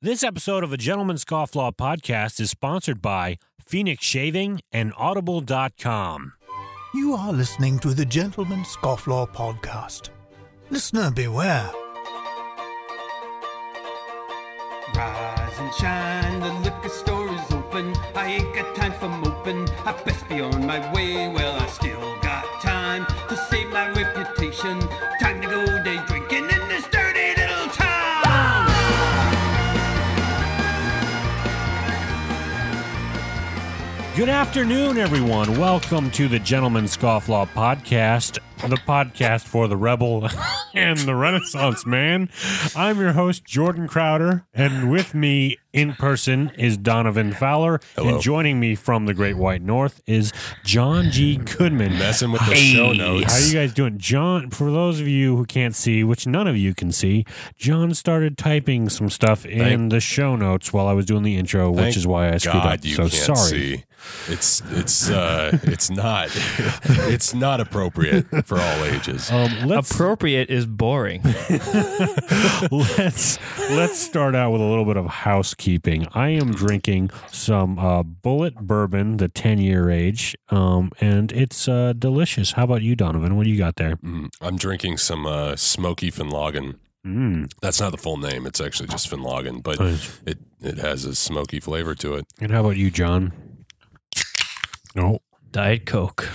This episode of a Gentleman's Scofflaw podcast is sponsored by Phoenix Shaving and Audible.com. You are listening to the Gentleman Scofflaw podcast. Listener beware. Rise and shine, the liquor store is open. I ain't got time for moping. I best be on my way. Well, I still got time to save my reputation. Time Good afternoon, everyone. Welcome to the Gentleman's Scofflaw podcast, the podcast for the rebel and the Renaissance man. I'm your host, Jordan Crowder, and with me in person is Donovan Fowler. Hello. And joining me from the Great White North is John G. Goodman. Messing with the show notes. How are you guys doing? John, for those of you who can't see, which none of you can see, John started typing some stuff in Thank- the show notes while I was doing the intro, which is why I screwed God up. So sorry. see. It's it's uh it's not it's not appropriate for all ages. Um, let's appropriate is boring. let's let's start out with a little bit of housekeeping. I am drinking some uh, Bulleit Bourbon, the ten year age, um, and it's uh, delicious. How about you, Donovan? What do you got there? Mm, I'm drinking some uh, smoky Finlaggan. Mm. That's not the full name. It's actually just Finlaggan, but Nice. it it has a smoky flavor to it. And how about you, John? Oh, Diet Coke.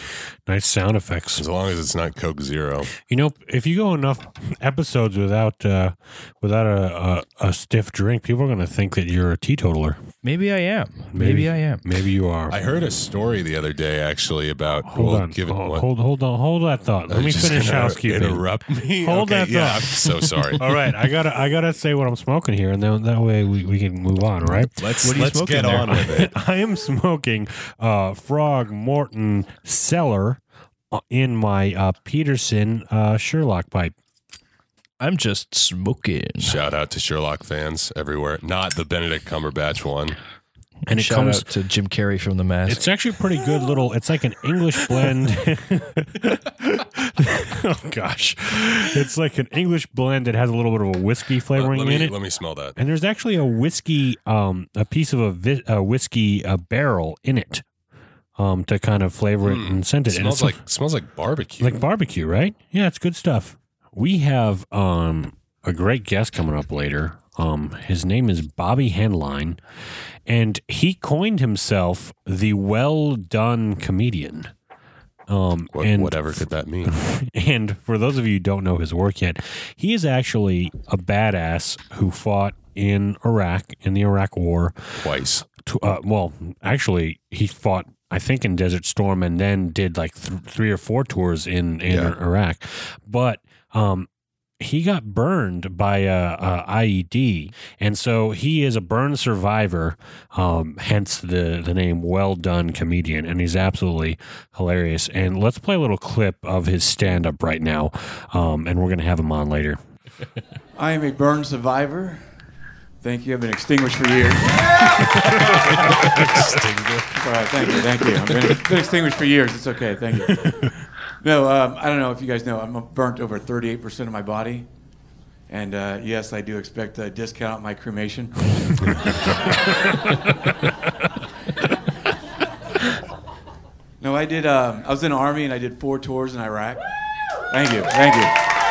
Nice sound effects. As long as it's not Coke Zero. You know, if you go enough episodes without uh, without a, a, a stiff drink, people are going to think that you're a teetotaler. Maybe I am. Maybe. Maybe, I am. Maybe you are. I heard a story the other day actually about hold well, on. given hold, hold hold on. Hold that thought. Let Are you me finish housekeeping. Interrupt me. Hold okay, that Yeah, thought. I'm so sorry. All right, I gotta I gotta say what I'm smoking here, and then that way we, we can move on. Right. Let's What are you let's smoking get there? on with it. I am smoking uh, Frog Morton Cellar in my uh, Peterson uh, Sherlock pipe. I'm just smoking. Shout out to Sherlock fans everywhere. Not the Benedict Cumberbatch one. And it Shout comes out to Jim Carrey from The Mask. It's actually a pretty good little. It's like an English blend. oh gosh, it's like an English blend that has a little bit of a whiskey Let, flavoring let in me it. let me smell that. and there's actually a whiskey, um, a piece of a, vi- a whiskey uh barrel in it, um, to kind of flavor it Mm. and scent it. and smells it's like smells like barbecue. like barbecue, right? Yeah, it's good stuff. We have um a great guest coming up later. Um, his name is Bobby Henline, and he coined himself the well done comedian. Um, What, and whatever could that mean? and for those of you who don't know his work yet, he is actually a badass who fought in Iraq in the Iraq War. Twice. To, uh, well, actually, he fought. I think in Desert Storm, and then did like th- three or four tours in in Yeah. Iraq. But um, he got burned by a, a IED, and so he is a burn survivor. Um, hence the the name Well Done Comedian, and he's absolutely hilarious. And let's play a little clip of his stand up right now, um, and we're gonna have him on later. I am a burn survivor. Thank you. I've been extinguished for years. All right, thank you, thank you. I've been, been extinguished for years. It's okay, thank you. No, um, I don't know if you guys know, I'm burnt over 38% of my body. And uh, yes, I do expect a discount on my cremation. no, I did. Um, I was in the army and I did four tours in Iraq. Thank you, thank you.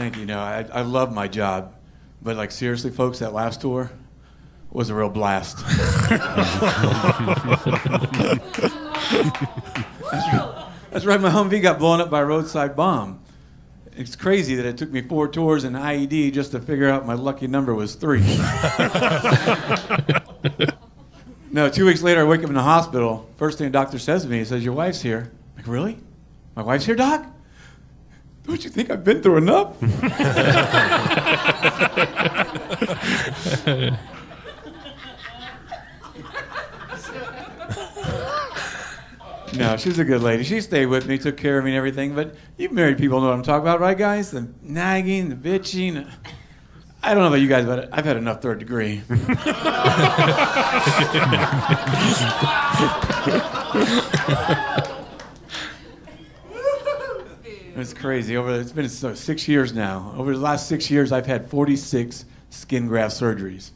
Thank you. No, I, I love my job, but like seriously, folks, that last tour was a real blast. that's, right. My Humvee got blown up by a roadside bomb. It's crazy that it took me four tours in IED just to figure out my lucky number was three. no, two weeks later, I wake up in the hospital. First thing the doctor says to me, he says, "Your wife's here." I'm like, really? My wife's here, doc? Don't you think I've been through enough? no, she's a good lady. She stayed with me, took care of me and everything. But you married people know what I'm talking about, right, guys? The nagging, the bitching. I don't know about you guys, but I've had enough third degree. It's crazy. Over it's been so, six years now. Over the last six years, I've had 46 skin graft surgeries.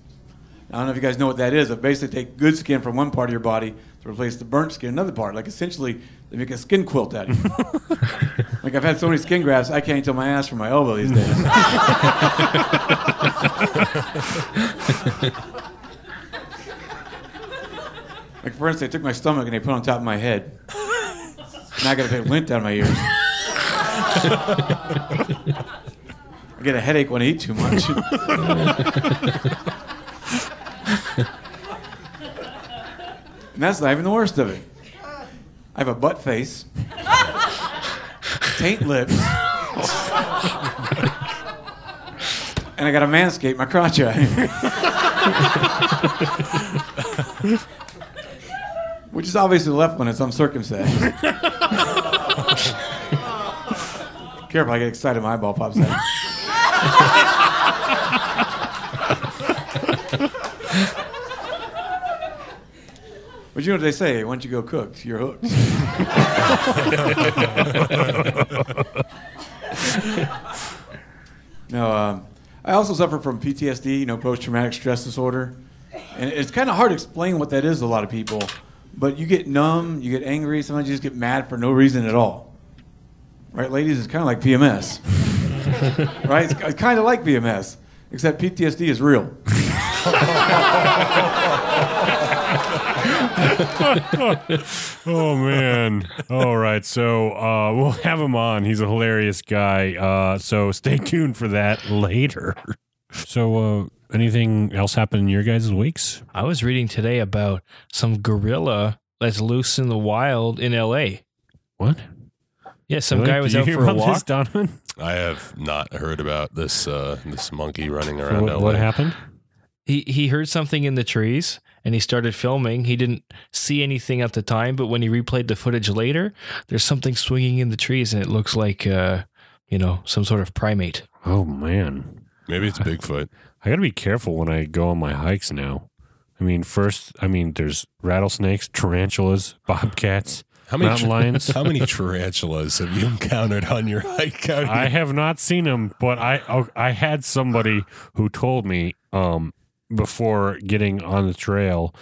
I don't know if you guys know what that is, but basically take good skin from one part of your body to replace the burnt skin in another part. Like essentially, they make a skin quilt out of you. like I've had so many skin grafts, I can't tell my ass from my elbow these days. like for instance, they took my stomach and they put it on top of my head. Now I got to put lint down my ears. I get a headache when I eat too much. and that's not even the worst of it. I have a butt face, taint lips, and I got a manscape my crotch eye. Which is obviously the left one, it's uncircumcised. Careful, I get excited, my eyeball pops out. But you know what they say? Once you go cooked, you're hooked. no, um, I also suffer from PTSD, you know, post-traumatic stress disorder, and it's kind of hard to explain what that is to a lot of people. But you get numb, you get angry, sometimes you just get mad for no reason at all. Right, ladies? It's kind of like PMS. right? It's, it's kind of like PMS, except PTSD is real. Oh man! All right, so uh, we'll have him on. He's a hilarious guy. Uh, so stay tuned for that later. So, uh, anything else happen in your guys' weeks? I was reading today about some gorilla that's loose in the wild in L.A. What? Yeah, some Really? guy was Did you out hear for a about this, walk. Donovan? I have not heard about this uh, this monkey running around what, LA. what happened? He he heard something in the trees and he started filming. He didn't see anything at the time, but when he replayed the footage later, there's something swinging in the trees and it looks like uh, you know, some sort of primate. Oh man, Maybe it's Bigfoot. I got to be careful when I go on my hikes now. I mean, first, I mean, there's rattlesnakes, tarantulas, bobcats, How many mountain lions. How many tarantulas have you encountered on your hike out I have not seen them, but I oh, I had somebody who told me um before getting on the trail,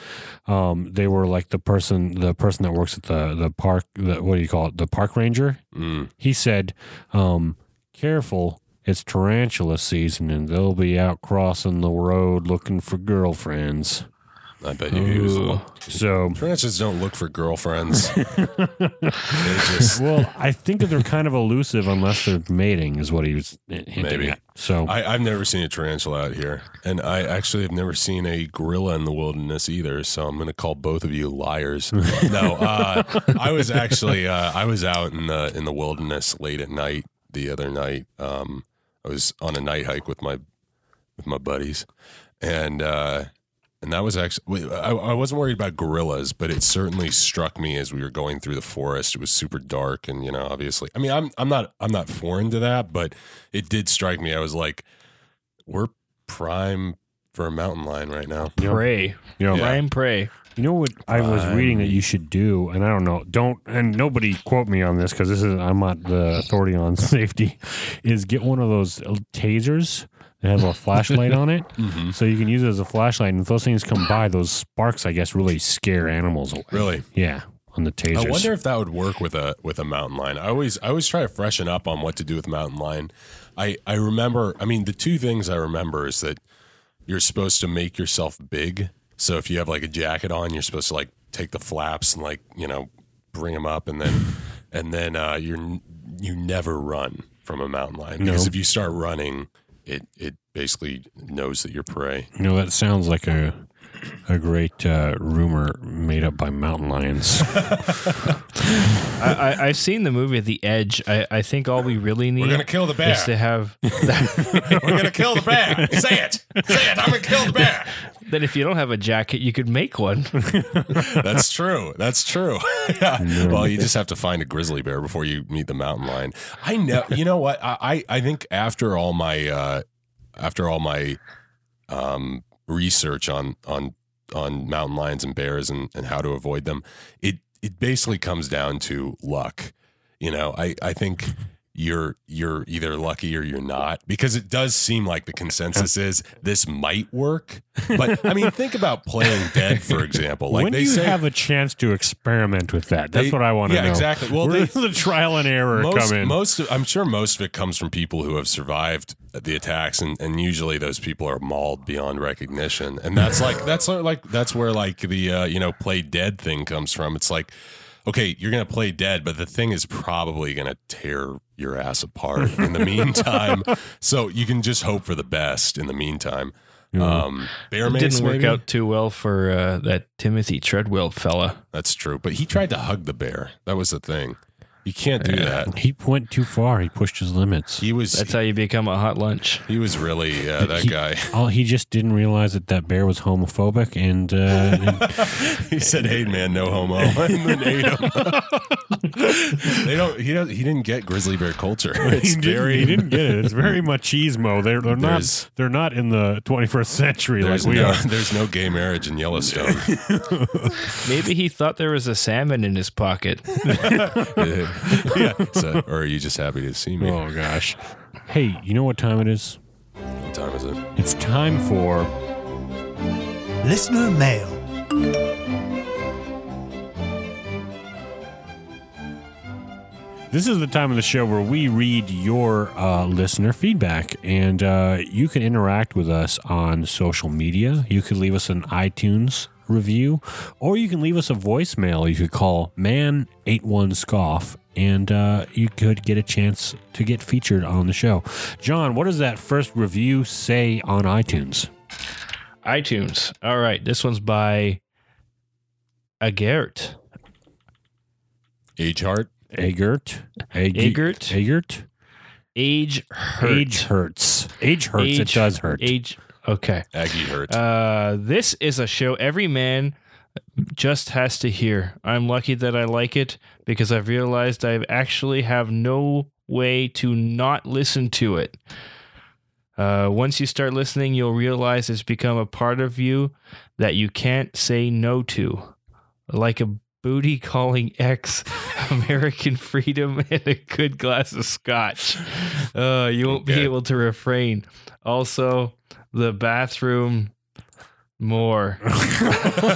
um they were like the person the person that works at the the park the, what do you call it the park ranger. Mm. He said, um, "Careful." It's tarantula season, and they'll be out crossing the road looking for girlfriends. I bet you he was. Ooh. So, Tarantulas don't look for girlfriends. they just. well, I think that they're kind of elusive unless they're mating, is what he was hinting Maybe. at. So, I, I've never seen a tarantula out here, and I actually have never seen a gorilla in the wilderness either. So I'm going to call both of you liars. no, uh, I was actually uh, I was out in the in the wilderness late at night the other night. Um, I was on a night hike with my with my buddies, and uh, and that was actually I, I wasn't worried about gorillas, but it certainly struck me as we were going through the forest. It was super dark, and you know, obviously, I mean, I'm I'm not I'm not foreign to that, but it did strike me. I was like, we're prime for a mountain lion right now. you Pray. you know, Ryan pray. You know what I was reading that you should do, and I don't know, don't and nobody quote me on this because this is I'm not the authority on safety. Is get one of those tasers that has a flashlight on it, Mm-hmm. so you can use it as a flashlight. And if those things come by, those sparks, I guess, really scare animals away. Really? Yeah, on the tasers. I wonder if that would work with a with a mountain lion. I always I always try to freshen up on what to do with mountain lion. I I remember. I mean, the two things I remember is that you're supposed to make yourself big. So if you have like a jacket on, you're supposed to like take the flaps and like you know bring them up, and then and then uh, you're you never run from a mountain lion because No. if you start running, it it basically knows that you're prey. You know, that sounds like a a great uh, rumor made up by mountain lions. I, I, I've seen the movie The Edge. I, I think all we really need We're gonna kill the bear. is to have We're gonna kill the bear. Say it. Say it. I'm gonna kill the bear. Then if you don't have a jacket, you could make one. That's true. That's true. Yeah. Well, you just have to find a grizzly bear before you meet the mountain lion. I know. You know what? I I I think after all my uh, after all my um, research on on on mountain lions and bears and, and how to avoid them, it it basically comes down to luck. You know, I I think you're you're either lucky or you're not because it does seem like the consensus is this might work but i mean think about playing dead for example like when they do you say have a chance to experiment with that? That's They- what I want to know. yeah, know. exactly. Well, Where they- the trial and error most, come in? most of, i'm sure most of it comes from people who have survived the attacks and, and usually those people are mauled beyond recognition and that's like that's like that's where like the uh, you know play dead thing comes from it's like okay you're gonna play dead but the thing is probably gonna tear your ass apart in the meantime. So you can just hope for the best in the meantime. Um bear It mace didn't work maybe? out too well for uh, that Timothy Treadwell fella. that's true but he tried to hug the bear. That was the thing you can't do that he went too far. He pushed his limits. he was That's how you become a hot lunch. he was really uh, that He- guy All he just didn't realize that that bear was homophobic, and uh, he said, "Hey man, no homo," and then ate him. they don't. He don't. He didn't get grizzly bear culture. It's he, didn't, very. he didn't get it. It's very machismo. They're they're not they're not in the 21st century like we no, are. there's no gay marriage in Yellowstone. Maybe he thought there was a salmon in his pocket. yeah. So, or are you just happy to see me? Oh gosh. Hey, you know what time it is? What time is it? It's time for Listener mail. This is the time of the show where we read your uh, listener feedback, and uh, you can interact with us on social media. You can leave us an iTunes review, or you can leave us a voicemail. You could call man eight one scoff, and uh, you could get a chance to get featured on the show. John, what does that first review say on iTunes? iTunes. All right, this one's by Agert. Age heart. Egert, Eg- Egert? Egert. Age hurt. Age hurts. Age hurts. it does hurt. Age. Okay. Aggie hurt. Uh, this is a show every man just has to hear. I'm lucky that I like it because I've realized I actually have no way to not listen to it. Uh, once you start listening, you'll realize it's become a part of you that you can't say no to. Like a booty calling X, American freedom, and a good glass of scotch. Uh, you won't be able to refrain. Also, the bathroom more.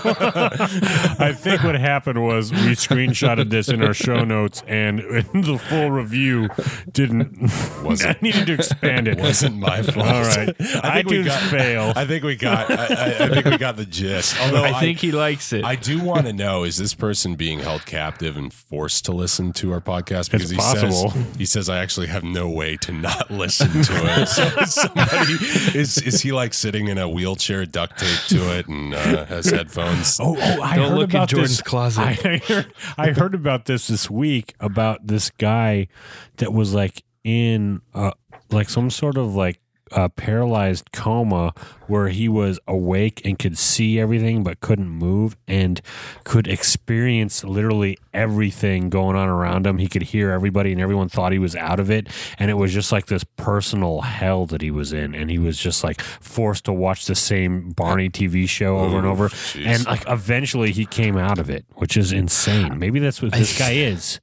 I think what happened was we screenshotted this in our show notes, and the full review didn't. Wasn't- I needed to expand it. wasn't my fault. All right, I think we got- fail. I think we got. I, I, I think we got the gist. Although I think he likes it. I do want to know: is this person being held captive and forced to listen to our podcast? Because he possible. says he says I actually have no way to not listen to it. So is somebody is is he like sitting in a wheelchair, duct taped to it, and uh, has headphones? Oh, oh I Don't heard look in about Jordan's this. closet. I, I heard, I heard about this this week about this guy that was like in uh, like some sort of like a paralyzed coma where he was awake and could see everything but couldn't move and could experience literally everything going on around him. He could hear everybody and everyone thought he was out of it. And it was just like this personal hell that he was in. And he was just like forced to watch the same Barney TV show over and Ooh, over. jeez. And like eventually he came out of it, which is insane. Maybe that's what this guy is.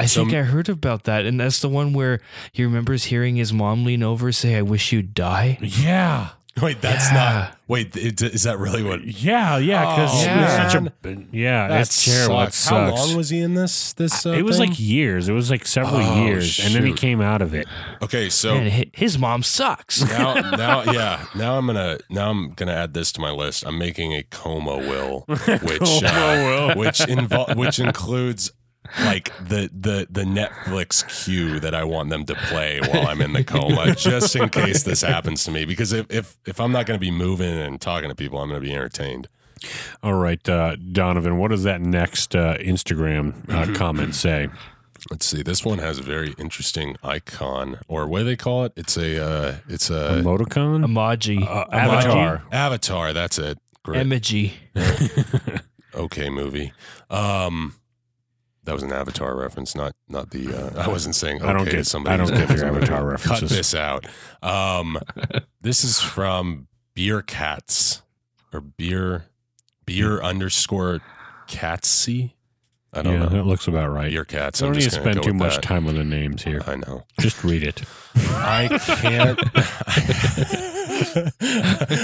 I think I heard about that, and that's the one where he remembers hearing his mom lean over say, "I wish you'd die." Yeah. Wait, that's Yeah. not. Wait, it, is that really what? Yeah, yeah, because Oh, such a yeah, That it's terrible. It sucks. How sucks. long was he in this? This uh, it was thing? like years. It was like several Oh, years, and then he came out of it. okay. So Man, his mom sucks. now now yeah now i'm gonna now i'm gonna add this to my list i'm making a coma will which uh, which invo- which includes like the the the netflix cue that i want them to play while i'm in the coma just in case this happens to me because if if, if i'm not gonna be moving and talking to people i'm gonna be entertained All right, uh, Donovan, what does that next uh, Instagram uh, comment say? let's see this one has a very interesting icon or what do they call it it's a uh it's a Emoticon? Emoji. Uh, avatar. avatar that's it great Emoji. okay movie. Um, that was an Avatar reference, not not the. Uh, I wasn't saying. Okay I don't get- somebody. I don't get your Avatar reference Cut this out. Um, this is from Beer Cats or Beer Beer underscore Catsy. I don't yeah, know. that looks about right. Your cats. I don't need to spend too much that. time on the names here. I know. Just read it. I can't.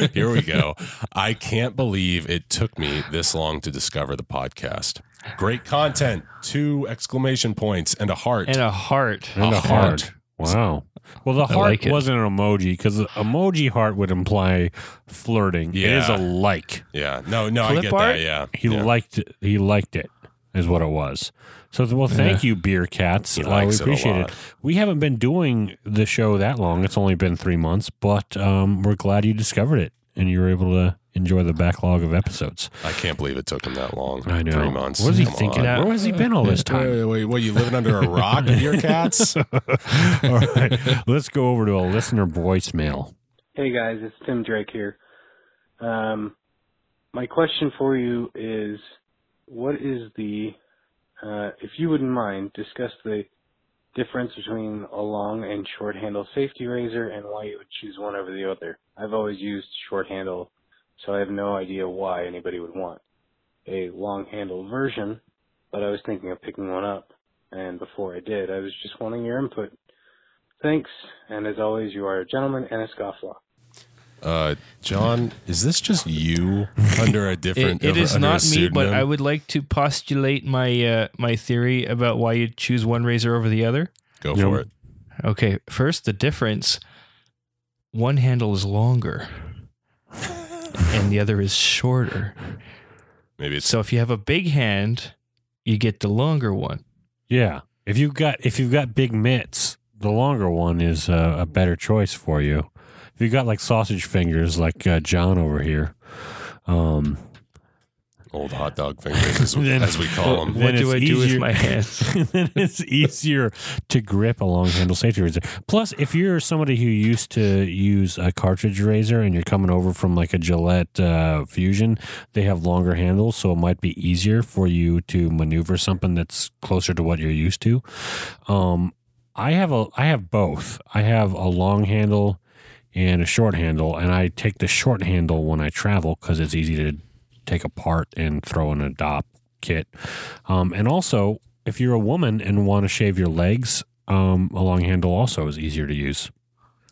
Here we go. I can't believe it took me this long to discover the podcast. Great content. Two exclamation points and a heart. And a heart. And A a heart. Wow. Well, the I heart like wasn't an emoji because emoji heart would imply flirting. It is a like. yeah. No, no, I get art? that. Yeah. He yeah. liked it. He liked it, is what it was. So, well, thank you, beer cats. He Uh, likes we it a appreciate it, lot. We haven't been doing the show that long. It's only been three months, but um, we're glad you discovered it and you were able to enjoy the backlog of episodes. I can't believe it took him that long. I know. Three months. What is he Come thinking? on. Where has he been all this time? Wait, wait, what, you living under a rock with your cats? all right, let's go over to a listener voicemail. Hey guys, it's Tim Drake here. Um, my question for you is, what is the, uh, if you wouldn't mind, discuss the difference between a long and short handle safety razor and why you would choose one over the other. I've always used short handle, so I have no idea why anybody would want a long handled version, but I was thinking of picking one up, and before I did, I was just wanting your input. Thanks, and as always, you are a gentleman and a scofflaw. Uh, John, is this just you under a different? It, it over- is not me, but? I would like to postulate my uh, my theory about why you choose one razor over the other. go You know- for it. Okay, first the difference: one handle is longer, and the other is shorter. Maybe it's So if you have a big hand, you get the longer one. Yeah, if you've got if you've got big mitts, the longer one is uh, a better choice for you. If you've got like sausage fingers, like uh, John over here, um, old hot dog fingers, as, Then- as we call them. What do I do with easier- my hands? then it's easier to grip a long handle safety razor. Plus, if you're somebody who used to use a cartridge razor and you're coming over from like a Gillette uh, Fusion, they have longer handles, so it might be easier for you to maneuver something that's closer to what you're used to. Um, I have a I have both. I have a long handle and a short handle, and I take the short handle when I travel because it's easy to take apart and throw in a Dopp kit. Um, and also, if you're a woman and want to shave your legs, um, a long handle also is easier to use.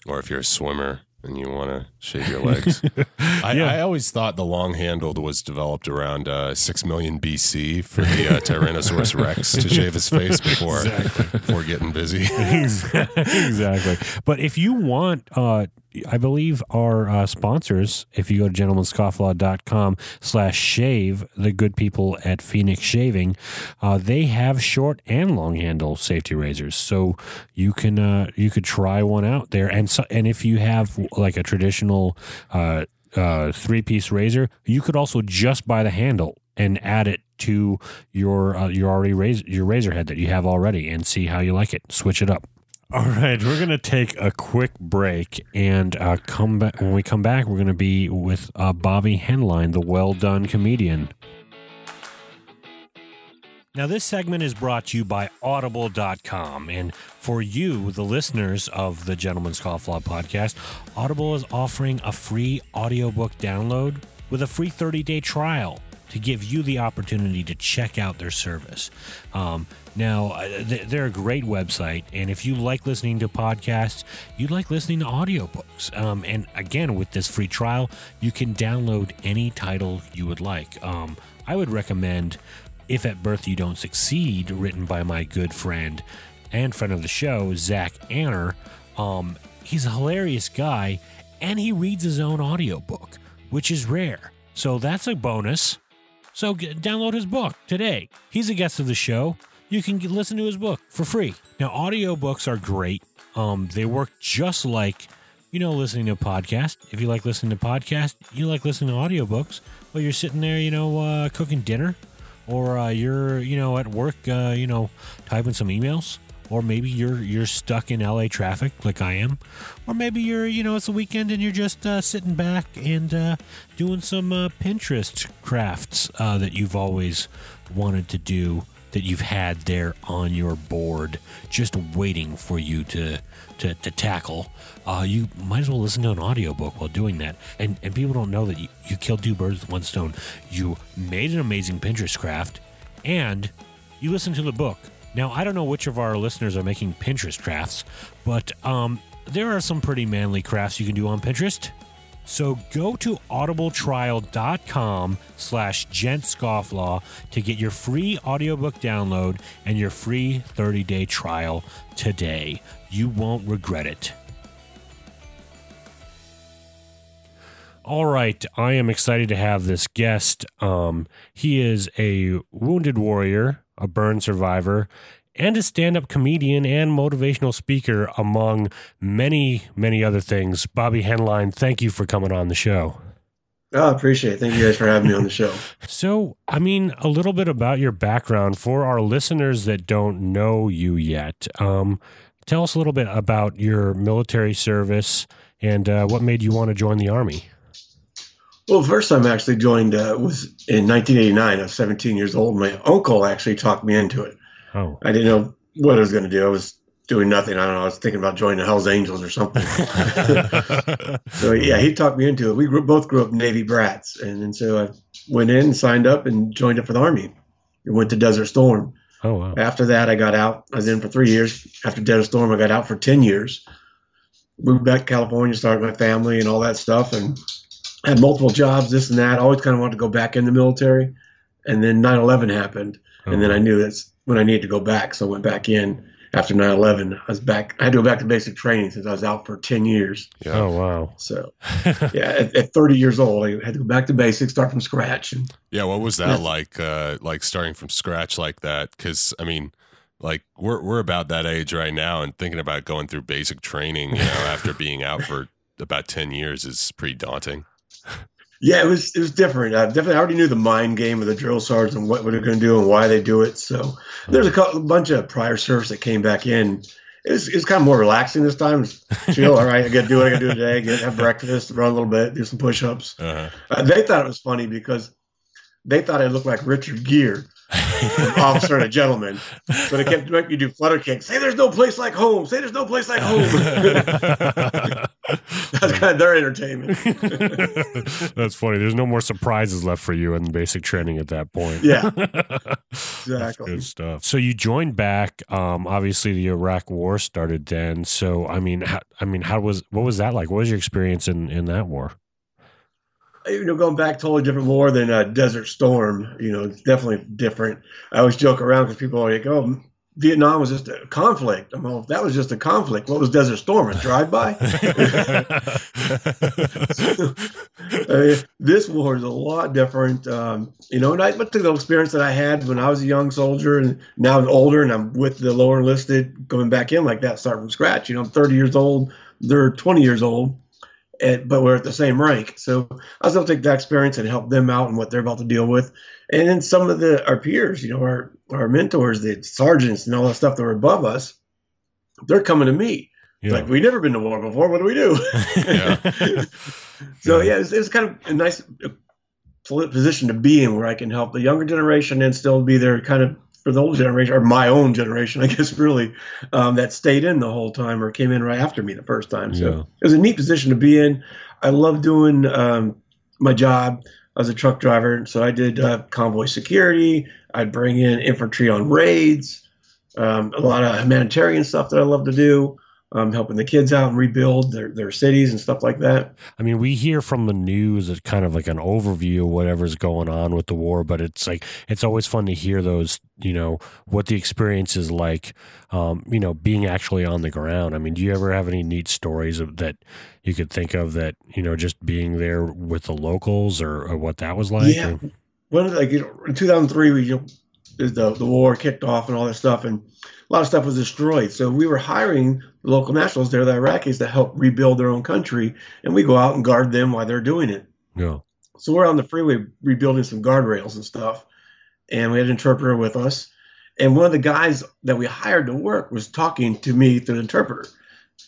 Or if you're a swimmer and you want to shave your legs. I, Yeah. I always thought the long handled was developed around uh, six million BC for the uh, Tyrannosaurus Rex to shave his face before before getting busy. exactly. But if you want, uh, I believe our uh, sponsors, if you go to gentlemanscofflaw.com slash shave, the good people at Phoenix Shaving, uh, they have short and long handle safety razors. So you can, uh, you could try one out there. And so, and if you have like a traditional, uh, uh, three piece razor, you could also just buy the handle and add it to your uh, your already razor your razor head that you have already and see how you like it. Switch it up. All right, we're gonna take a quick break and uh, come back. When we come back, we're gonna be with uh, Bobby Henline, the well done comedian. Now, this segment is brought to you by Audible.com. And for you, the listeners of the Gentleman's Scofflaw podcast, Audible is offering a free audiobook download with a free 30 day trial to give you the opportunity to check out their service. Um, now, uh, they're a great website. And if you like listening to podcasts, you like listening to audiobooks. Um, and again, with this free trial, you can download any title you would like. Um, I would recommend if at Birth You Don't Succeed, written by my good friend and friend of the show, Zach Anner. Um, he's a hilarious guy and he reads his own audiobook, which is rare. So that's a bonus. So download his book today. He's a guest of the show. You can listen to his book for free. Now, audiobooks are great. Um, they work just like, you know, listening to a podcast. If you like listening to podcasts, you like listening to audiobooks. Well, you're sitting there, you know, uh, cooking dinner or uh, you're you know at work uh, you know typing some emails or maybe you're you're stuck in LA traffic like I am or maybe you're you know it's a weekend and you're just uh, sitting back and uh, doing some uh, Pinterest crafts that you've always wanted to do that you've had there on your board just waiting for you to to, to tackle uh, you might as well listen to an audiobook while doing that and and people don't know that you, you killed two birds with one stone you made an amazing pinterest craft and you listen to the book. Now, I don't know which of our listeners are making Pinterest crafts, but um, there are some pretty manly crafts you can do on Pinterest. So go to audibletrial.com slash gentscofflaw to get your free audiobook download and your free 30-day trial today. You won't regret it. All right, I am excited to have this guest. Um, he is a wounded warrior, a burn survivor, and a stand up comedian and motivational speaker, among many, many other things. Bobby Henline, thank you for coming on the show. Oh, I appreciate it. Thank you guys for having me on the show. So, I mean, a little bit about your background for our listeners that don't know you yet. Um, tell us a little bit about your military service and uh, what made you want to join the Army. Well, first time I actually joined uh, was in 1989. I was 17 years old. My uncle actually talked me into it. Oh, I didn't know what I was going to do. I was doing nothing. I don't know. I was thinking about joining the Hell's Angels or something. so yeah, he talked me into it. We grew, both grew up Navy brats, and, and so I went in and signed up and joined up for the Army. And went to Desert Storm. oh wow. After that, I got out. I was in for three years. After Desert Storm, I got out for 10 years. Moved back to California, started my family and all that stuff, and had multiple jobs, this and that. Always kind of wanted to go back in the military. And then 9 11 happened. And then oh. I knew that's when I needed to go back. So I went back in after 9 11. I was back. I had to go back to basic training since I was out for 10 years. Yeah. Oh wow. So, yeah, at, at 30 years old, I had to go back to basics, start from scratch. And Yeah, what was that Yeah. like? Uh, like starting from scratch like that? Because I mean, like we're we're about that age right now, and thinking about going through basic training, you know, after being out for about ten years is pretty daunting. Yeah, it was it was different. I definitely I already knew the mind game of the drill sergeants and what, what they're going to do and why they do it. So there's a, couple, a bunch of prior service that came back in. It was, it was kind of more relaxing this time. It's chill. All right, I got to do what I got to do today. Get have breakfast, run a little bit, do some push-ups. Uh-huh. Uh, they thought it was funny because they thought I looked like Richard Gere, Officer and a Gentleman. But they kept making me do flutter kicks. Say there's no place like home. Say there's no place like home. That's kind of their entertainment. That's funny. There's no more surprises left for you in basic training at that point. Yeah, exactly. good stuff. So you joined back. Um, obviously, the Iraq War started then. So I mean, how, I mean, how was what was that like? What was your experience in in that war? You know, going back totally different war than uh, Desert Storm. You know, it's definitely different. I always joke around because people are like, "Oh, Vietnam was just a conflict." I'm like, "That was just a conflict. What was Desert Storm? A drive-by?" I mean, this war is a lot different. Um, you know, and I took the experience that I had when I was a young soldier, and now I'm older, and I'm with the lower enlisted, going back in like that, starting from scratch. You know, I'm 30 years old. They're 20 years old. And, but we're at the same rank. So I was able to take that experience and help them out and what they're about to deal with. And then some of the our peers, you know, our our mentors, the sergeants and all that stuff that were above us, they're coming to me. Yeah. Like we've never been to war before. What do we do? so yeah, it was, it was kind of a nice uh, position to be in where I can help the younger generation and still be there, kind of for the older generation or my own generation, I guess, really, um, that stayed in the whole time or came in right after me the first time. So Yeah. it was a neat position to be in. I love doing um, my job. as a truck driver, so I did uh, convoy security. I'd bring in infantry on raids, um, a lot of humanitarian stuff that I love to do, um, helping the kids out and rebuild their, their cities and stuff like that. I mean, we hear from the news as kind of like an overview of whatever's going on with the war, but it's like it's always fun to hear those, you know, what the experience is like, um, you know, being actually on the ground. I mean, do you ever have any neat stories of that you could think of that, you know, just being there with the locals or, or what that was like? Yeah. or- like you know, in 2003, we you know, the the war kicked off and all that stuff, and a lot of stuff was destroyed. So we were hiring the local nationals there, the Iraqis, to help rebuild their own country, and we go out and guard them while they're doing it. yeah. So we're on the freeway rebuilding some guardrails and stuff, and we had an interpreter with us. And one of the guys that we hired to work was talking to me through the interpreter.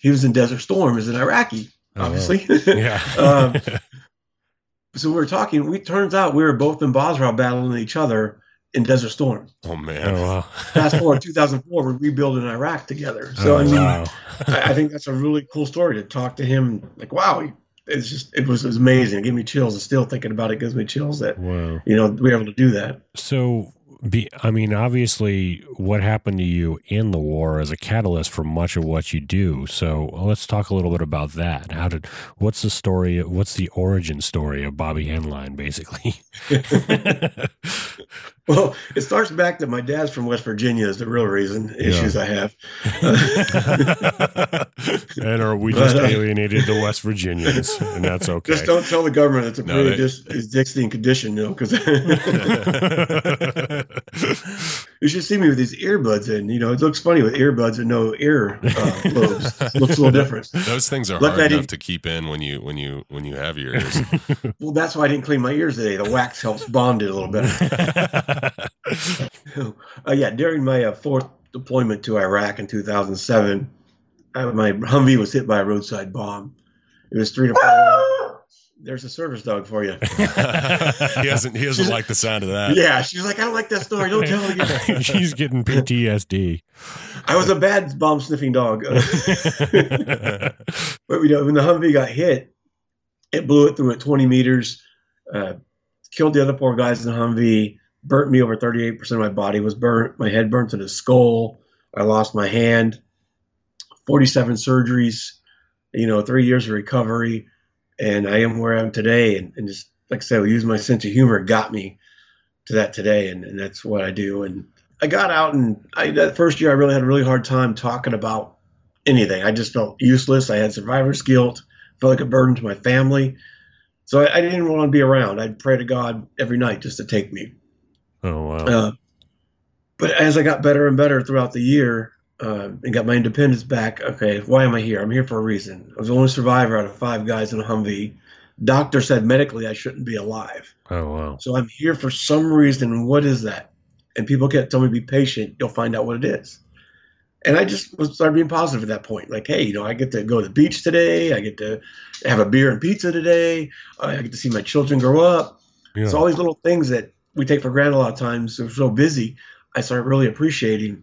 He was in Desert Storm, as an Iraqi, Oh, obviously. Yeah. um, so we were talking. We turns out we were both in Basra battling each other in Desert Storm. Oh oh, man. wow. Fast forward 2004, we're rebuilding Iraq together. So Oh, I mean, wow. I, I think that's a really cool story to talk to him. Like, wow, it's just it was, it was amazing. It gave me chills. And still thinking about it gives me chills that Wow. you know we were able to do that. So Be, I mean, obviously, what happened to you in the war is a catalyst for much of what you do. So let's talk a little bit about that. How did? What's the story? What's the origin story of Bobby Henline, basically? Well, it starts back that my dad's from West Virginia is the real reason issues I have. and are we just alienated the West Virginians, and that's okay. Just don't tell the government it's a No, they- pre-existing condition, you know, because you should see me with these earbuds in. You know, it looks funny with earbuds and no ear uh, lobes. looks a little different. Those things are Let hard enough in- to keep in when you when you when you have your ears. Well, that's why I didn't clean my ears today. The wax helps bond it a little better. uh, yeah, during my uh, fourth deployment to Iraq in 2007, uh, my Humvee was hit by a roadside bomb. It was three to four. There's a service dog for you. he doesn't he doesn't like the sound of that. Yeah, she's like, I don't like that story. Don't tell it again. She's getting PTSD. I was a bad bomb sniffing dog. but you know, when the Humvee got hit, it blew it through at 20 meters, uh, killed the other four guys in the Humvee, burnt me over 38% of my body was burnt. My head burnt to the skull. I lost my hand, 47 surgeries, you know, three years of recovery. And I am where I am today. And, and just like I said, use my sense of humor got me to that today. And, and that's what I do. And I got out and I, that first year I really had a really hard time talking about anything. I just felt useless. I had survivor's guilt, felt like a burden to my family. So I, I didn't want to be around. I'd pray to God every night just to take me. Oh wow. Uh, but as I got better and better throughout the year uh, and got my independence back, okay, why am I here? I'm here for a reason. I was the only survivor out of five guys in a Humvee. Doctor said medically I shouldn't be alive. Oh wow. So I'm here for some reason. What is that? And people kept telling me, be patient. You'll find out what it is. And I just started being positive at that point. Like, hey, you know, I get to go to the beach today. I get to have a beer and pizza today. I get to see my children grow up. Yeah. So all these little things that we take for granted a lot of times. We're so busy. I started really appreciating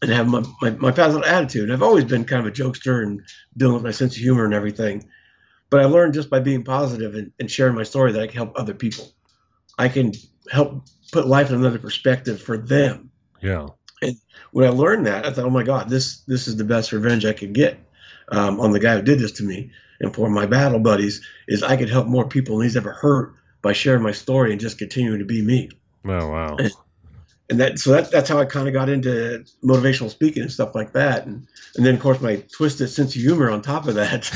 and have my, my, my positive attitude. And I've always been kind of a jokester and dealing with my sense of humor and everything. But I learned just by being positive and, and sharing my story that I can help other people. I can help put life in another perspective for them. yeah. And when I learned that, I thought, oh my God, this this is the best revenge I could get um, on the guy who did this to me. And for my battle buddies, is I could help more people than he's ever hurt by sharing my story and just continuing to be me. Oh wow. And that so that, that's how I kind of got into motivational speaking and stuff like that. And and then of course my twisted sense of humor on top of that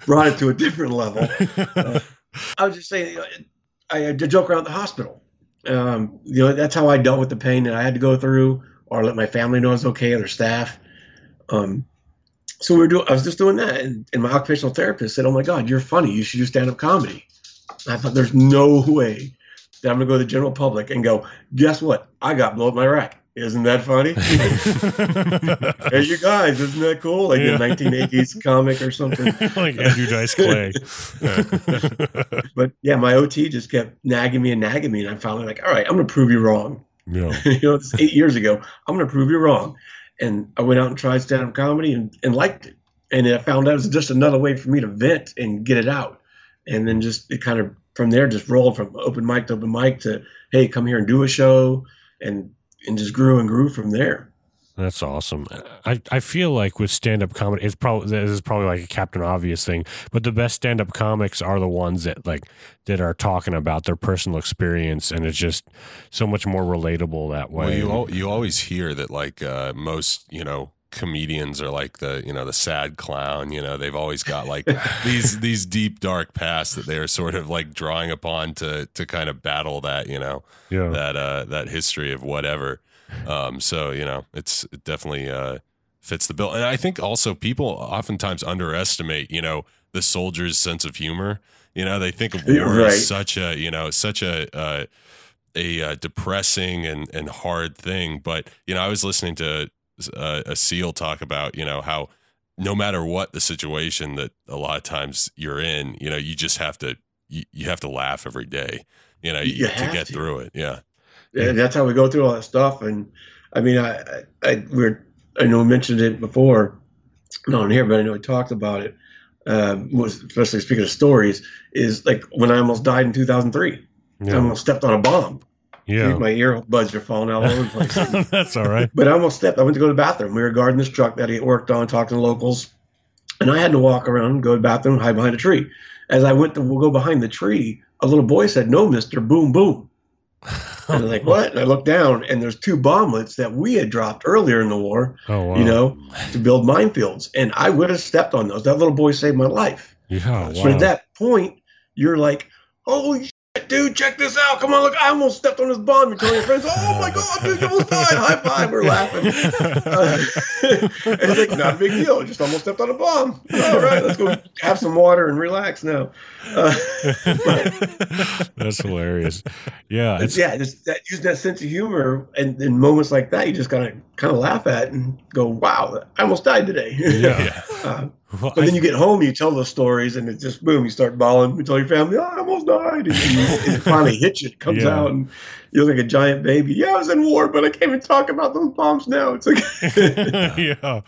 brought it to a different level. Uh, I was just saying, I had to joke around the hospital. Um, you know, that's how I dealt with the pain that I had to go through, or let my family know it's okay, or their staff. Um, so we were doing. I was just doing that, and, and my occupational therapist said, "Oh my God, you're funny. You should do stand-up comedy." And I thought, "There's no way that I'm gonna go to the general public and go, guess what? I got blown up my rack. Isn't that funny? hey, you guys, isn't that cool? Like Yeah. a 1980s comic or something." like Andrew Dice Clay. But yeah, my OT just kept nagging me and nagging me, and I'm finally like, all right, I'm gonna prove you wrong. yeah. you know, it's eight years ago. I'm gonna prove you wrong. And I went out and tried stand-up comedy and, and liked it. And I found out it was just another way for me to vent and get it out. And then just it kind of from there just rolled from open mic to open mic to hey, come here and do a show, and and just grew and grew from there. That's awesome. I, I feel like with stand up comedy, it's probably this is probably like a Captain Obvious thing, but the best stand up comics are the ones that like that are talking about their personal experience, and it's just so much more relatable that way. Well, you you always hear that like uh, most you know comedians are like the you know the sad clown. You know they've always got like these these deep dark pasts that they're sort of like drawing upon to to kind of battle that you know yeah, that uh that history of whatever. Um, so you know it's it definitely uh fits the bill, and I think also people oftentimes underestimate you know the soldier's sense of humor. You know they think of war Right. as such a you know such a uh, a uh, depressing and and hard thing. But you know, I was listening to uh, a SEAL talk about you know how no matter what the situation that a lot of times you're in, you know, you just have to you, you have to laugh every day. You know, You you, to get to. through it. Yeah. And that's how we go through all that stuff. And I mean, I, I, I we're, I know we mentioned it before, not on here, but I know we talked about it. Um, was especially speaking of stories, is like when I almost died in 2003. I almost stepped on a bomb. Yeah. My earbuds are falling out all over the place. That's all right. But I almost stepped. I went to go to the bathroom. We were guarding this truck that he worked on, talking to locals. And I had to walk around, go to the bathroom, hide behind a tree. As I went to go behind the tree, a little boy said, No, mister, boom, boom. And I'm like, what? And I looked down, and there's two bomblets that we had dropped earlier in the war, Oh, wow. you know, to build minefields. And I would have stepped on those. That little boy saved my life. Yeah. But Wow. at that point, you're like, holy shit, dude, check this out. Come on, look, I almost stepped on this bomb. You're telling your friends, oh my God, dude, you almost died. High five. We're laughing. Uh, it's like, not a big deal. Just almost stepped on a bomb. All right, let's go have some water and relax now. Uh, That's hilarious. Yeah. It's, yeah, just that, using that sense of humor and in moments like that, you just kind of kind of laugh at and go, wow, I almost died today. yeah. uh, Well, then you get home, you tell those stories, and it just boom, you start bawling. You tell your family, oh, I almost died. And, it finally hits you, it comes Yeah. out, and you look like a giant baby. Yeah, I was in war, but I can't even talk about those bombs now. It's like, yeah.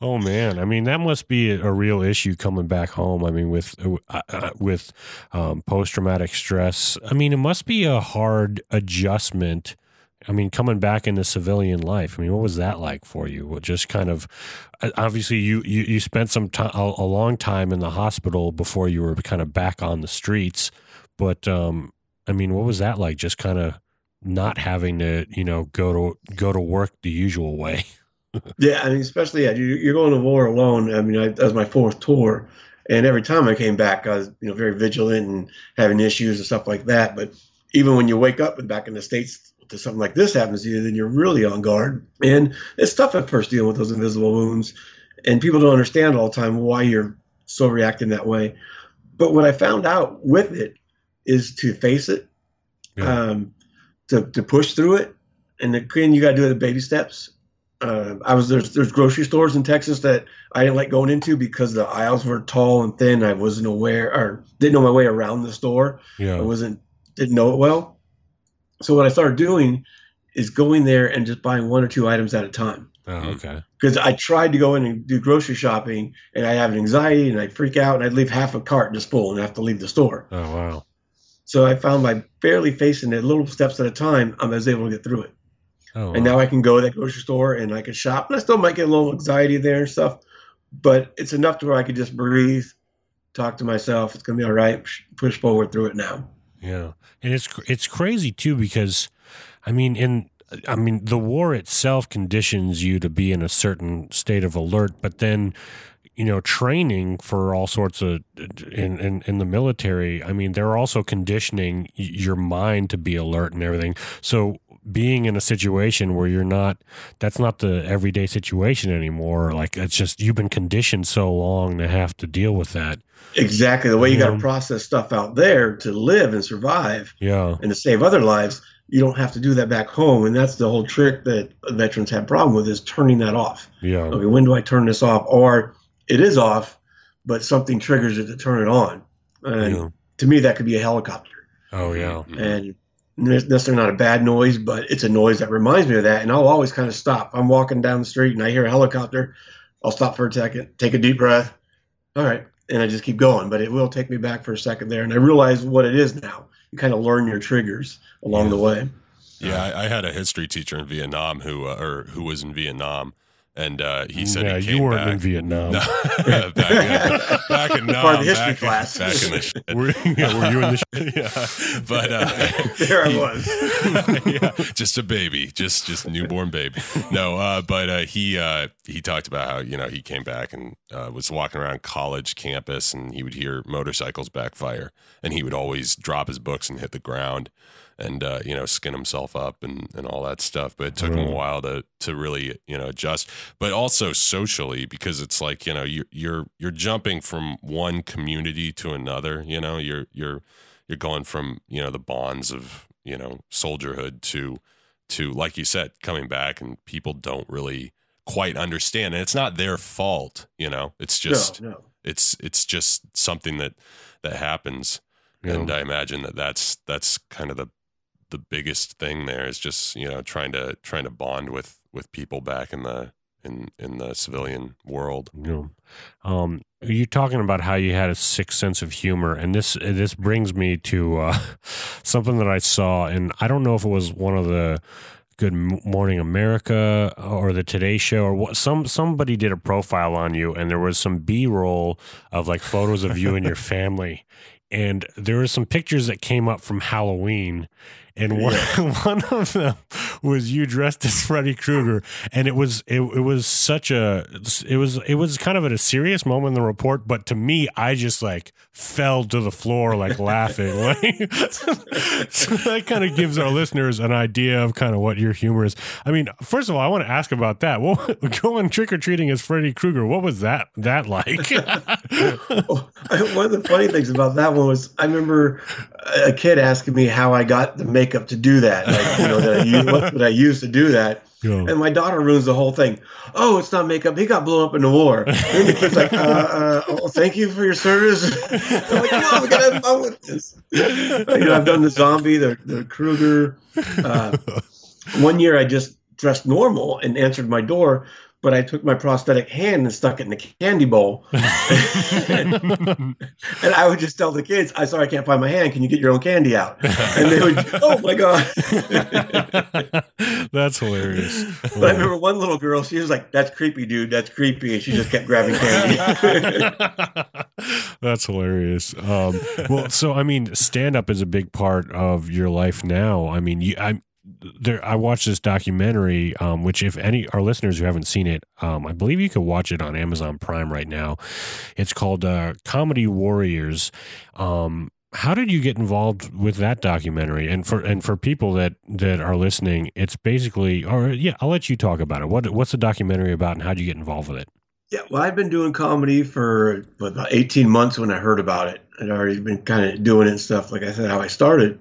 Oh man. I mean, that must be a, a real issue coming back home. I mean, with uh, uh, with um, post traumatic stress. I mean, it must be a hard adjustment. I mean, coming back into civilian life. I mean, what was that like for you? What just kind of uh, obviously you you, you spent some time a, a long time in the hospital before you were kind of back on the streets. But um, I mean, what was that like? Just kind of not having to you know go to go to work the usual way. yeah, I mean, especially yeah, you, you're going to war alone. I mean, I, that was my fourth tour, and every time I came back, I was you know very vigilant and having issues and stuff like that. But even when you wake up and back in the states to something like this happens to you, then you're really on guard. And it's tough at first dealing with those invisible wounds, and people don't understand all the time why you're so reacting that way. But what I found out with it is to face it, Yeah. um, to to push through it, and again, you got to do it in baby steps. Uh, I was there's there's grocery stores in Texas that I didn't like going into because the aisles were tall and thin. I wasn't aware or didn't know my way around the store. Yeah. I wasn't didn't know it well. So what I started doing is going there and just buying one or two items at a time. Oh, hmm. okay. Because I tried to go in and do grocery shopping and I have an anxiety and I'd freak out and I'd leave half a cart just full and have to leave the store. Oh, wow. So I found by barely facing it little steps at a time, I was able to get through it. Oh, And now I can go to that grocery store and I can shop. And I still might get a little anxiety there and stuff, but it's enough to where I could just breathe, talk to myself. It's gonna be all right. Push forward through it now. Yeah, and it's it's crazy too because, I mean, in I mean, the war itself conditions you to be in a certain state of alert, but then, you know, training for all sorts of in in, in the military. I mean, they're also conditioning your mind to be alert and everything. So being in a situation where you're not that's not the everyday situation anymore like it's just you've been conditioned so long to have to deal with that Exactly the way you got to process stuff out there to live and survive yeah and to save other lives. You don't have to do that back home, and that's the whole trick that veterans have problem with is turning that off. yeah Okay, when do I turn this off? Or it is off, but something triggers it to turn it on. And yeah to me, that could be a helicopter. oh yeah mm-hmm. and it's necessarily not a bad noise, but it's a noise that reminds me of that. And I'll always kind of stop. I'm walking down the street and I hear a helicopter. I'll stop for a second, take a deep breath. All right. And I just keep going, but it will take me back for a second there. And I realize what it is now. You kind of learn your triggers along the way. Yeah, I, I had a history teacher in Vietnam who, uh, or who was in Vietnam, and uh, he said yeah he you weren't in. Vietnam No, back, yeah, back in Nam, Part of the history back, class. back in the shit. were, yeah, were you in the yeah, but uh, There I he- was. yeah, just a baby, just just newborn baby. No, uh, but uh, he uh, he talked about how you know he came back and uh, was walking around college campus, and he would hear motorcycles backfire, and he would always drop his books and hit the ground, and uh, you know skin himself up and and all that stuff. But it took him a while to to really you know adjust, but also socially because it's like you know you're you're you're jumping from one community to another. You know you're you're you're going from you know the bonds of you know soldierhood to to like you said coming back and people don't really quite understand and it's not their fault you know it's just no, no. it's it's just something that that happens Yeah. and i imagine that that's that's kind of the the biggest thing there is just you know trying to trying to bond with with people back in the in in the civilian world. You know, um, you're talking about how you had a sick sense of humor, and this this brings me to uh, something that I saw, and I don't know if it was one of the Good Morning America or the Today Show or what. Some somebody did a profile on you, and there was some B roll of like photos of you and your family, and there were some pictures that came up from Halloween, and one one of them was you dressed as Freddy Krueger, and it was it, it was such a it was it was kind of at a serious moment in the report, but to me, I just like fell to the floor like laughing. Like, so that kind of gives our listeners an idea of kind of what your humor is. I mean, first of all, I want to ask about that. What going trick or treating as Freddy Krueger? What was that that like? one of the funny things about that one was I remember a kid asking me how I got the makeup to do that. Like, you know, that I use, what did I use to do that? And my daughter ruins the whole thing. Oh, it's not makeup. He got blown up in the war. And the kid's like, uh, uh, oh, thank you for your service. I'm like, no, we gotta have fun with this. You know, I've done the zombie, the, the Krueger. Uh, one year I just dressed normal and answered my door, but I took my prosthetic hand and stuck it in the candy bowl. and I would just tell the kids, "I'm sorry, I can't find my hand. Can you get your own candy out?" And they would, "Oh my god!" That's hilarious. But I remember one little girl. She was like, "That's creepy, dude. That's creepy," and she just kept grabbing candy. That's hilarious. Um, well, so I mean, stand up is a big part of your life now. I mean, you, I there. I watched this documentary, um, which if any our listeners who haven't seen it, um, I believe you can watch it on Amazon Prime right now. It's called uh, Comedy Warriors. Um, how did you get involved with that documentary? And for and for people that that are listening, it's basically, or yeah, I'll let you talk about it. What what's the documentary about, and how did you get involved with it? Yeah, well, I've been doing comedy for about 18 months when I heard about it. I'd already been kind of doing it and stuff. Like I said, how I started.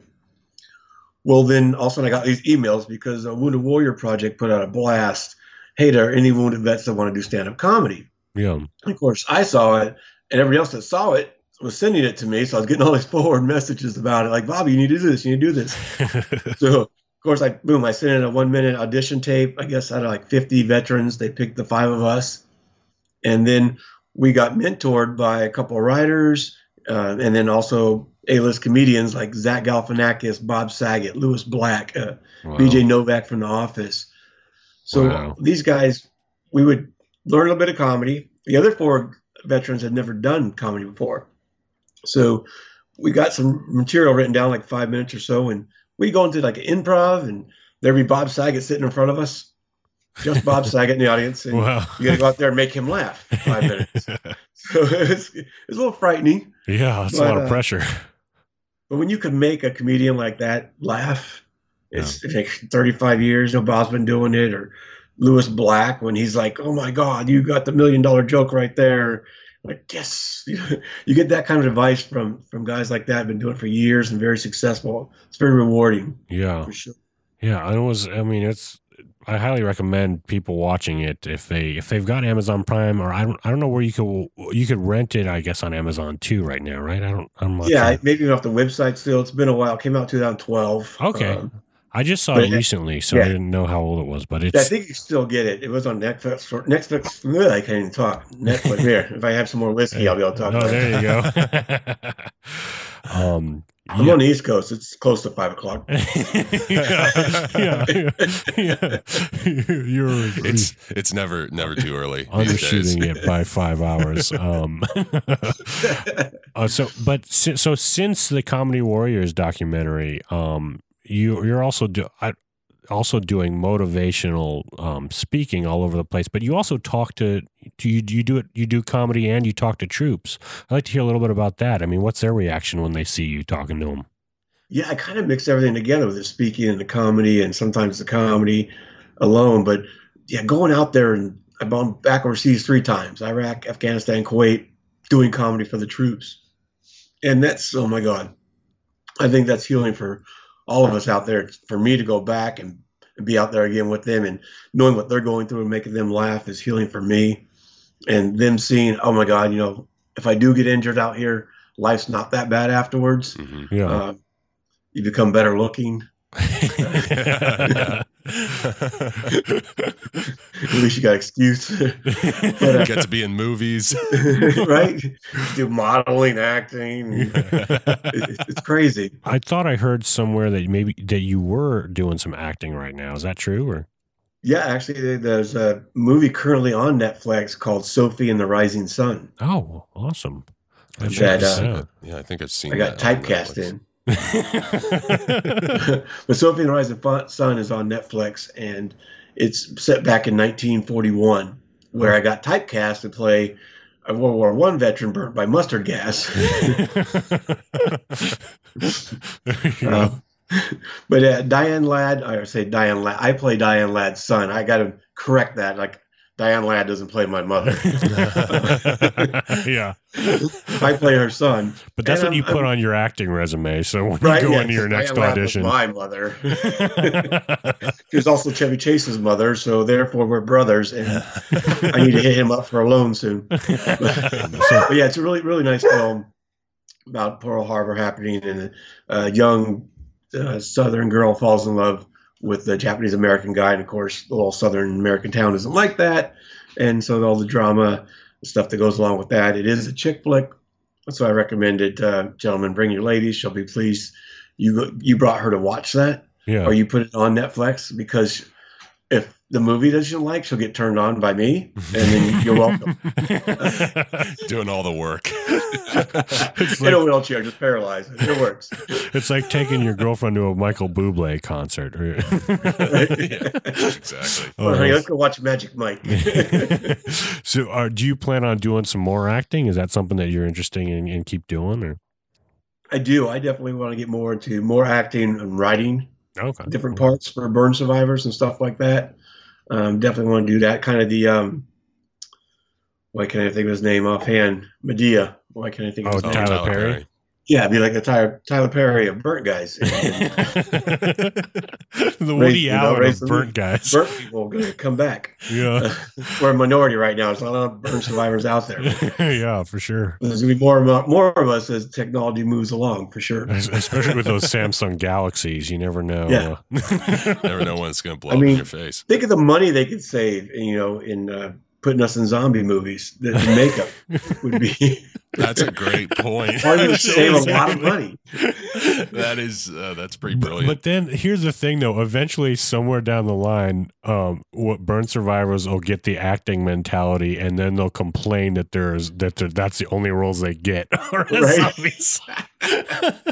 Well, then all of a sudden I got these emails because a Wounded Warrior Project put out a blast. Hey, there are any wounded vets that want to do stand up comedy? Yeah. And of course, I saw it, and everybody else that saw it was sending it to me. So I was getting all these forward messages about it, like Bobby, you need to do this, you need to do this. so of course, I boom, I sent in a one minute audition tape. I guess out of like 50 veterans, they picked the five of us, and then we got mentored by a couple of writers, uh, and then also A-list comedians like Zach Galifianakis, Bob Saget, Lewis Black, uh, Wow. BJ Novak from The Office. So Wow. these guys, we would learn a little bit of comedy. The other four veterans had never done comedy before. So we got some material written down, like five minutes or so, and we go into like improv, and there'd be Bob Saget sitting in front of us, just Bob Saget in the audience, and Wow. you got to go out there and make him laugh five minutes. So it was, it was a little frightening. Yeah, that's a lot of uh, pressure. But when you can make a comedian like that laugh, it's like 35 years. You know, Bob's been doing it, or Lewis Black when he's like, "Oh my God, you got the million dollar joke right there." Like, yes, you get that kind of advice from from guys like that. Been doing it for years and very successful. It's very rewarding Yeah. for sure. Yeah, it was. I mean, it's. I highly recommend people watching it if they if they've got Amazon Prime or I don't I don't know where you could you could rent it. I guess on Amazon too right now, right? I don't. I'm not Yeah, sure. maybe off the website still. It's been a while. It came out 2012. Okay. Um, I just saw but it it- recently, so I didn't know how old it was. But I think you still get it. It was on Netflix. Or Netflix. ugh, I can't even talk. Netflix. Here, if I have some more whiskey, I'll be able to talk. Oh, about it. there you go. um, I'm on the East Coast. It's close to five o'clock. yeah, yeah, yeah. You're It's it's never never too early. these days. undershooting it by five hours. Um, uh, so, but si- so since the Comedy Warriors documentary, um, you you're also do, I, also doing motivational um, speaking all over the place. But you also talk to do you you do it you do comedy and you talk to troops. I'd like to hear a little bit about that. I mean, what's their reaction when they see you talking to them? Yeah, I kind of mix everything together with the speaking and the comedy, and sometimes the comedy alone. But yeah, going out there and I've been back overseas three times: Iraq, Afghanistan, Kuwait, doing comedy for the troops, and that's oh my god, I think that's healing for all of us out there. For me to go back and, and be out there again with them, and knowing what they're going through and making them laugh is healing for me, and them seeing oh my god, you know, if I do get injured out here, life's not that bad afterwards. Mhm. Yeah. Uh, you become better looking. At least you got excuse. but, uh, Get to be in movies. right? Do modeling, acting. It- it's crazy. I thought I heard somewhere that maybe that you were doing some acting right now. Is that true? Or Yeah, actually, there's a movie currently on Netflix called Sophie and the Rising Sun. oh, awesome! I That, should check uh, yeah, I think I've seen. I got that typecast in. But Sophie and the Rising Fu- Sun is on Netflix, and it's set back in 1941, where I got typecast to play a World War One veteran burnt by mustard gas. Uh, but uh, Diane Ladd, I say Diane Ladd, I play Diane Ladd's son. I got to correct that. Like Diane Ladd doesn't play my mother. yeah, I play her son. but that's And what you I'm- put I'm- on your acting resume. So when Right, you go yeah, into your next Ladd was audition, my mother. She was also Chevy Chase's mother, so therefore we're brothers, and I need to hit him up for a loan soon. But, but yeah, it's a really, really nice film about Pearl Harbor happening, and a young uh, Southern girl falls in love with the Japanese American guy, and of course, the little Southern American town isn't like that, and so all the drama, stuff that goes along with that. It is a chick flick, so I recommend it. Uh, gentlemen, bring your ladies; she'll be pleased. You you brought her to watch that yeah, or you put it on Netflix because the movie doesn't like, she'll get turned on by me, and then you're welcome. Doing all the work. it's In a like wheelchair, just paralyzed. It works. it's like taking your girlfriend to a Michael Bublé concert. exactly. Well, Oh, honey, let's go watch Magic Mike. so, uh, do you plan on doing some more acting? Is that something that you're interested in and keep doing? Or I do. I definitely want to get more into more acting and writing okay, different parts for burn survivors and stuff like that. Um, definitely want to do that. Kind of the um, why can't I think of his name offhand? Madea. Why can't I think of Oh, his name? Tyler Perry? Yeah, be like the Tyler, Tyler Perry of burnt guys. the Woody Raise- you know, Allen of burnt guys. burnt people gonna come back. Yeah, We're a minority right now. There's a lot of burn survivors out there. yeah, for sure. There's gonna be more more, more of us as technology moves along, for sure. Especially with those Samsung Galaxies, you never know. Yeah. uh, Never know when it's going to blow I up mean- in your face. Think of the money they could save, you know, in uh, putting us in zombie movies. The, the makeup would be. That's a great point. Or you would Actually, save a lot of money. that is uh, that's pretty brilliant. but then here's the thing, though. Eventually, somewhere down the line, um, what burn survivors will get the acting mentality, and then they'll complain that there's that there, that's the only roles they get. Or Right. Zombies.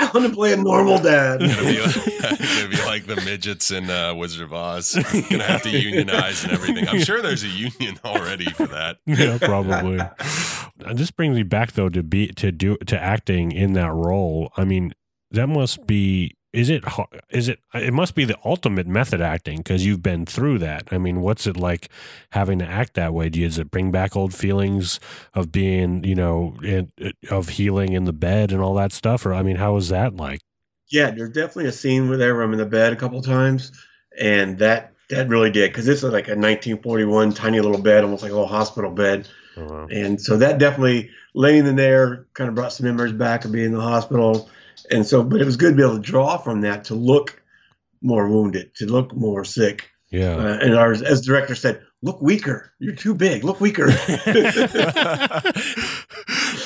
I want to play a normal dad. Gonna be, like, gonna be like the midgets in uh, Wizard of Oz. Gonna have to unionize and everything. I'm sure there's a union already for that. yeah, probably. And this brings me back though to be to do to acting in that role. I mean, that must be is it is it it must be the ultimate method acting because you've been through that. I mean, what's it like having to act that way? Do you, does it bring back old feelings of being, you know, in, of healing in the bed and all that stuff? Or I mean, how was that like? Yeah, there's definitely a scene where I'm in the bed a couple times, and that that really did because this is like a 1941 tiny little bed, almost like a little hospital bed. Uh, And so that definitely laying in there kind of brought some memories back of being in the hospital. And so, but it was good to be able to draw from that to look more wounded, to look more sick. yeah. Uh, and our, as director said, look weaker. You're too big. Look weaker.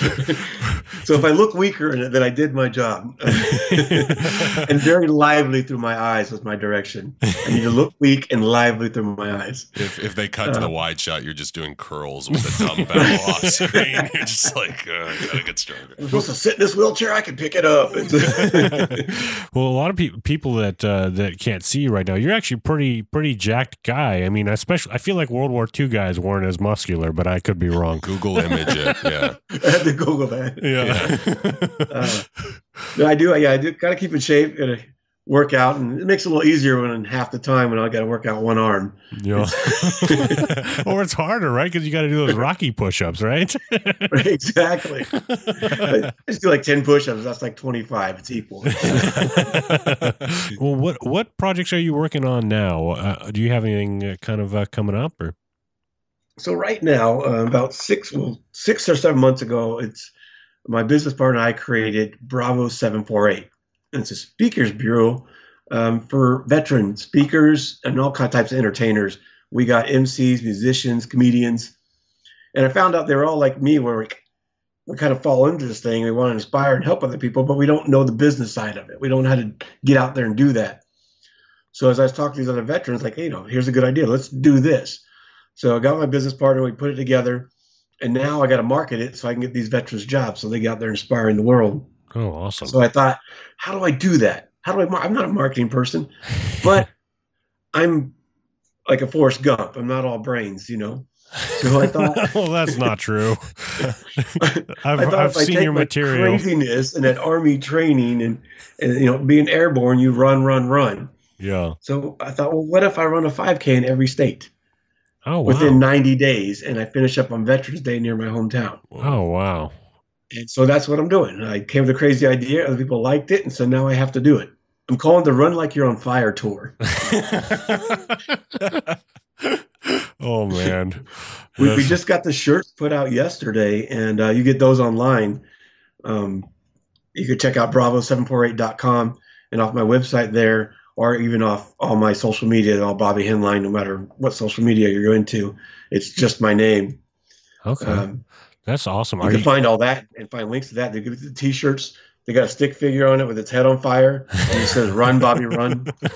so if I look weaker, then I did my job. and very lively through my eyes was my direction. I need to look weak and lively through my eyes. If if they cut to Uh. the wide shot, you're just doing curls with a dumbbell off screen. You're just like, uh, I gotta get stronger. I'm supposed to sit in this wheelchair. I can pick it up. well, a lot of pe- people that uh, that can't see you right now, you're actually pretty pretty jacked guy. I mean, especially I feel like World War II guys weren't as muscular, but I could be wrong. Google image it. Yeah. I had to Google that. Yeah. Uh, no, I do. Yeah, I do. Got to keep in shape. and work out, and it makes it a little easier when half the time when I got to work out one arm. yeah. or it's harder, right? Because you got to do those Rocky push-ups, right? exactly. I just do like ten push-ups. That's like twenty-five. It's equal. well, what what projects are you working on now? Uh, do you have anything uh, kind of uh, coming up, or so right now, uh, about six, well, six or seven months ago, it's my business partner and I created Bravo Seven Four Eight. It's a speakers bureau um, for veteran speakers and all kinds of types of entertainers. We got MCs, musicians, comedians, and I found out they were all like me, where we, we kind of fall into this thing. We want to inspire and help other people, but we don't know the business side of it. We don't know how to get out there and do that. So as I was talking to these other veterans, like, hey, you know, here's a good idea. Let's do this. So I got my business partner. We put it together, and now I got to market it so I can get these veterans jobs, so they get out there inspiring the world. Oh, awesome. So I thought, how do I do that? How do I? Mar- I'm not a marketing person, but I'm like a Forrest Gump. I'm not all brains, you know. So I thought, well, that's not true. I've, I've seen your material. craziness and that army training and and you know being airborne, you run, run, run. Yeah. So I thought, well, what if I run a 5K in every state Oh, wow. within 90 days, and I finish up on Veterans Day near my hometown? oh, wow. And so that's what I'm doing. I came with a crazy idea. Other people liked it, and so now I have to do it. I'm calling the Run Like You're on Fire tour. oh, man. We, we just got the shirts put out yesterday, and uh, you get those online. Um, you can check out bravo748.com and off my website there, or even off all my social media, all Bobby Henline, no matter what social media you're into. It's just my name. okay. Um, that's awesome. you Are can you, find all that and find links to that. They give the t-shirts. They got a stick figure on it with its head on fire, and it says "Run, Bobby, Run."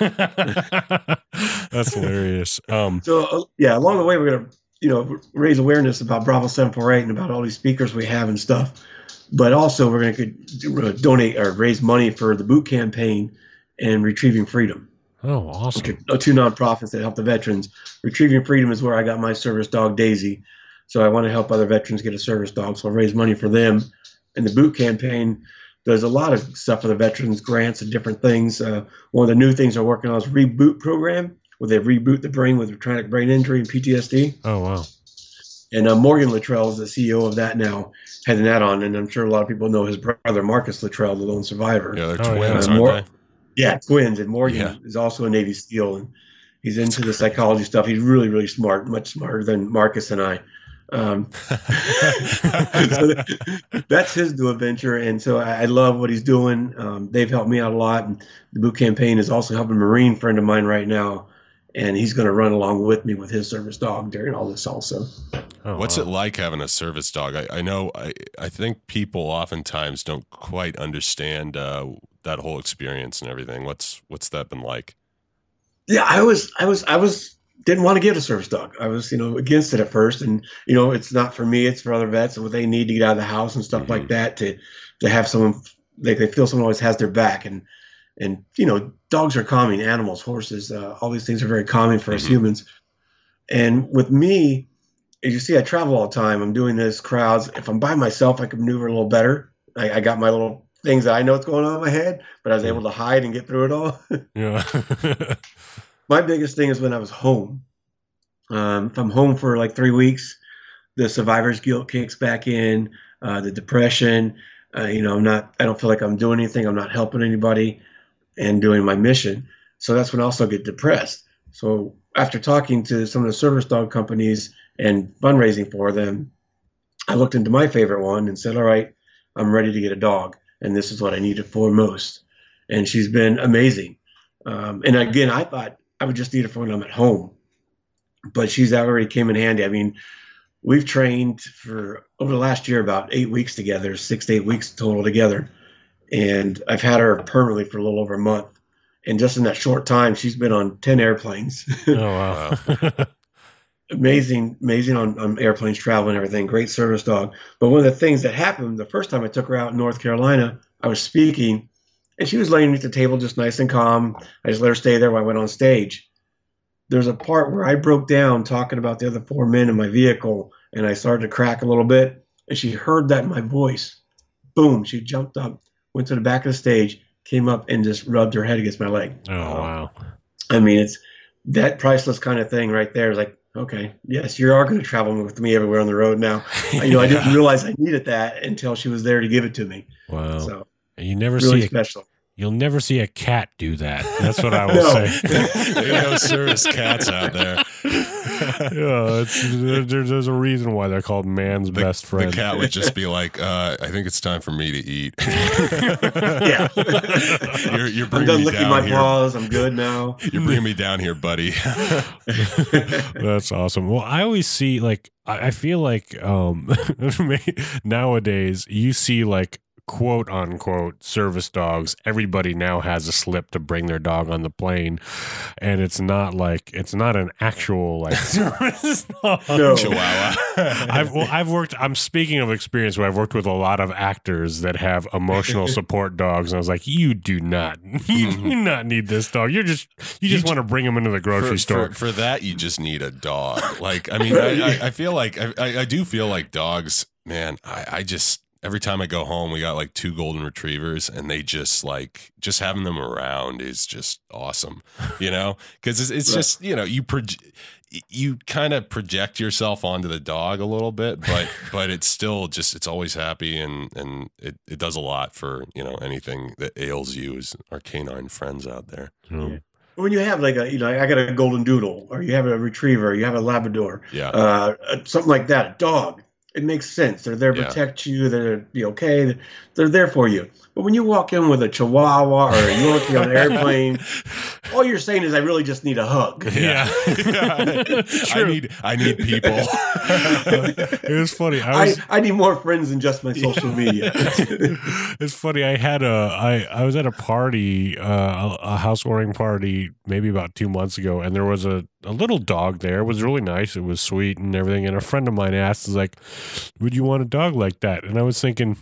that's hilarious. Um, So uh, yeah, along the way we're gonna you know raise awareness about Bravo Seven Four Eight and about all these speakers we have and stuff. But also we're gonna do- uh, donate or raise money for the boot campaign and Retrieving Freedom, oh, which awesome. are two nonprofits that help the veterans. Retrieving Freedom is where I got my service dog Daisy. So I want to help other veterans get a service dog. So I'll raise money for them. And the boot campaign does a lot of stuff for the veterans, grants and different things. Uh, one of the new things they're working on is reboot program, where they reboot the brain with traumatic brain injury and PTSD. Oh, wow. And uh, Morgan Luttrell is the CEO of that now, heading that on. And I'm sure a lot of people know his brother, Marcus Luttrell, the lone survivor. Yeah, they're Oh, twins, Uh, aren't more- they? Yeah, twins. And Morgan Yeah. is also a Navy SEAL, and he's into the psychology stuff. He's really, really smart, much smarter than Marcus and I. Um, so that's his new adventure, and so I, I love what he's doing. Um, they've helped me out a lot, and the boot campaign is also helping a Marine friend of mine right now, and he's going to run along with me with his service dog during all this also. Oh, What's wow. it like having a service dog? I, I know I, I think people oftentimes don't quite understand uh, that whole experience and everything. What's what's that been like? Yeah, I was, I was, I was didn't want to get a service dog. I was, you know, against it at first, and you know, it's not for me. It's for other vets, and what they need to get out of the house and stuff like that to to have someone they they feel someone always has their back, and and you know, dogs are calming animals, horses, uh, all these things are very calming for us Mhm. humans. And with me, as you see, I travel all the time. I'm doing this crowds. If I'm by myself, I can maneuver a little better. I, I got my little things that I know what's going on in my head, but I was able to hide and get through it all. Yeah. my biggest thing is when I was home. Um, if I'm home for like three weeks, the survivor's guilt kicks back in, uh, the depression. Uh, you know, I'm not. I don't feel like I'm doing anything. I'm not helping anybody, and doing my mission. So that's when I also get depressed. So after talking to some of the service dog companies and fundraising for them, I looked into my favorite one and said, "All right, I'm ready to get a dog, and this is what I need it for most." And she's been amazing. Um, and again, I thought I would just need it for when I'm at home, but she's already came in handy. I mean, we've trained for over the last year about eight weeks together, six to eight weeks total together, and I've had her permanently for a little over a month. And just in that short time, she's been on ten airplanes. oh, wow. amazing, amazing on, on airplanes, travel and everything. Great service dog. But one of the things that happened the first time I took her out in North Carolina, I was speaking, and she was laying at the table just nice and calm. I just let her stay there while I went on stage. There's a part where I broke down talking about the other four men in my vehicle, and I started to crack a little bit, and she heard that in my voice. Boom! She jumped up, went to the back of the stage, came up, and just rubbed her head against my leg. oh, wow. I mean, it's that priceless kind of thing right there. Like, okay, yes, you are going to travel with me everywhere on the road now. You know, I didn't realize I needed that until she was there to give it to me. Wow. So you never really see special. You'll never see a cat do that. That's what I will No. say. There ain't no service cats out there. yeah, it's, there, there's a reason why they're called man's The, best friend. the cat would just be like, uh, "I think it's time for me to eat." Yeah. you're, you're I'm bringing done me licking down my here. paws. I'm good now. You're bringing me down here, buddy. That's awesome. Well, I always see like I I feel like um nowadays you see like quote unquote service dogs. Everybody now has a slip to bring their dog on the plane, and it's not like it's not an actual like service dog. No. Chihuahua. I've well, I've worked. I'm speaking of experience where I've worked with a lot of actors that have emotional support dogs, and I was like, "You do not, you mm-hmm. do not need this dog. You're just, you just want to bring him into the grocery for, store." For, for that, you just need a dog. Like, I mean, I, I, I feel like I, I I do feel like dogs. Man, I, I just every time I go home, we got like two golden retrievers, and they just like just having them around is just awesome. You know, because it's, it's Right. just you know you proj- you kind of project yourself onto the dog a little bit, but but it's still just it's always happy and and it, it does a lot for you know anything that ails you as our canine friends out there. Um, when you have like a, you know, I got a golden doodle, or you have a retriever, you have a Labrador, Yeah. uh, something like that, a dog. It makes sense. They're there to Yeah. protect you. They're be okay. They're there for you. But when you walk in with a Chihuahua or a Yorkie on an airplane, all you're saying is, "I really just need a hug." Yeah. I need I need people. it was funny. I I, was. I need more friends than just my social media. it's funny. I had a. I I was at a party, uh, a, a housewarming party, maybe about two months ago, and there was a a little dog there. It was really nice. It was sweet and everything. And a friend of mine asked, "Is like, would you want a dog like that?" And I was thinking.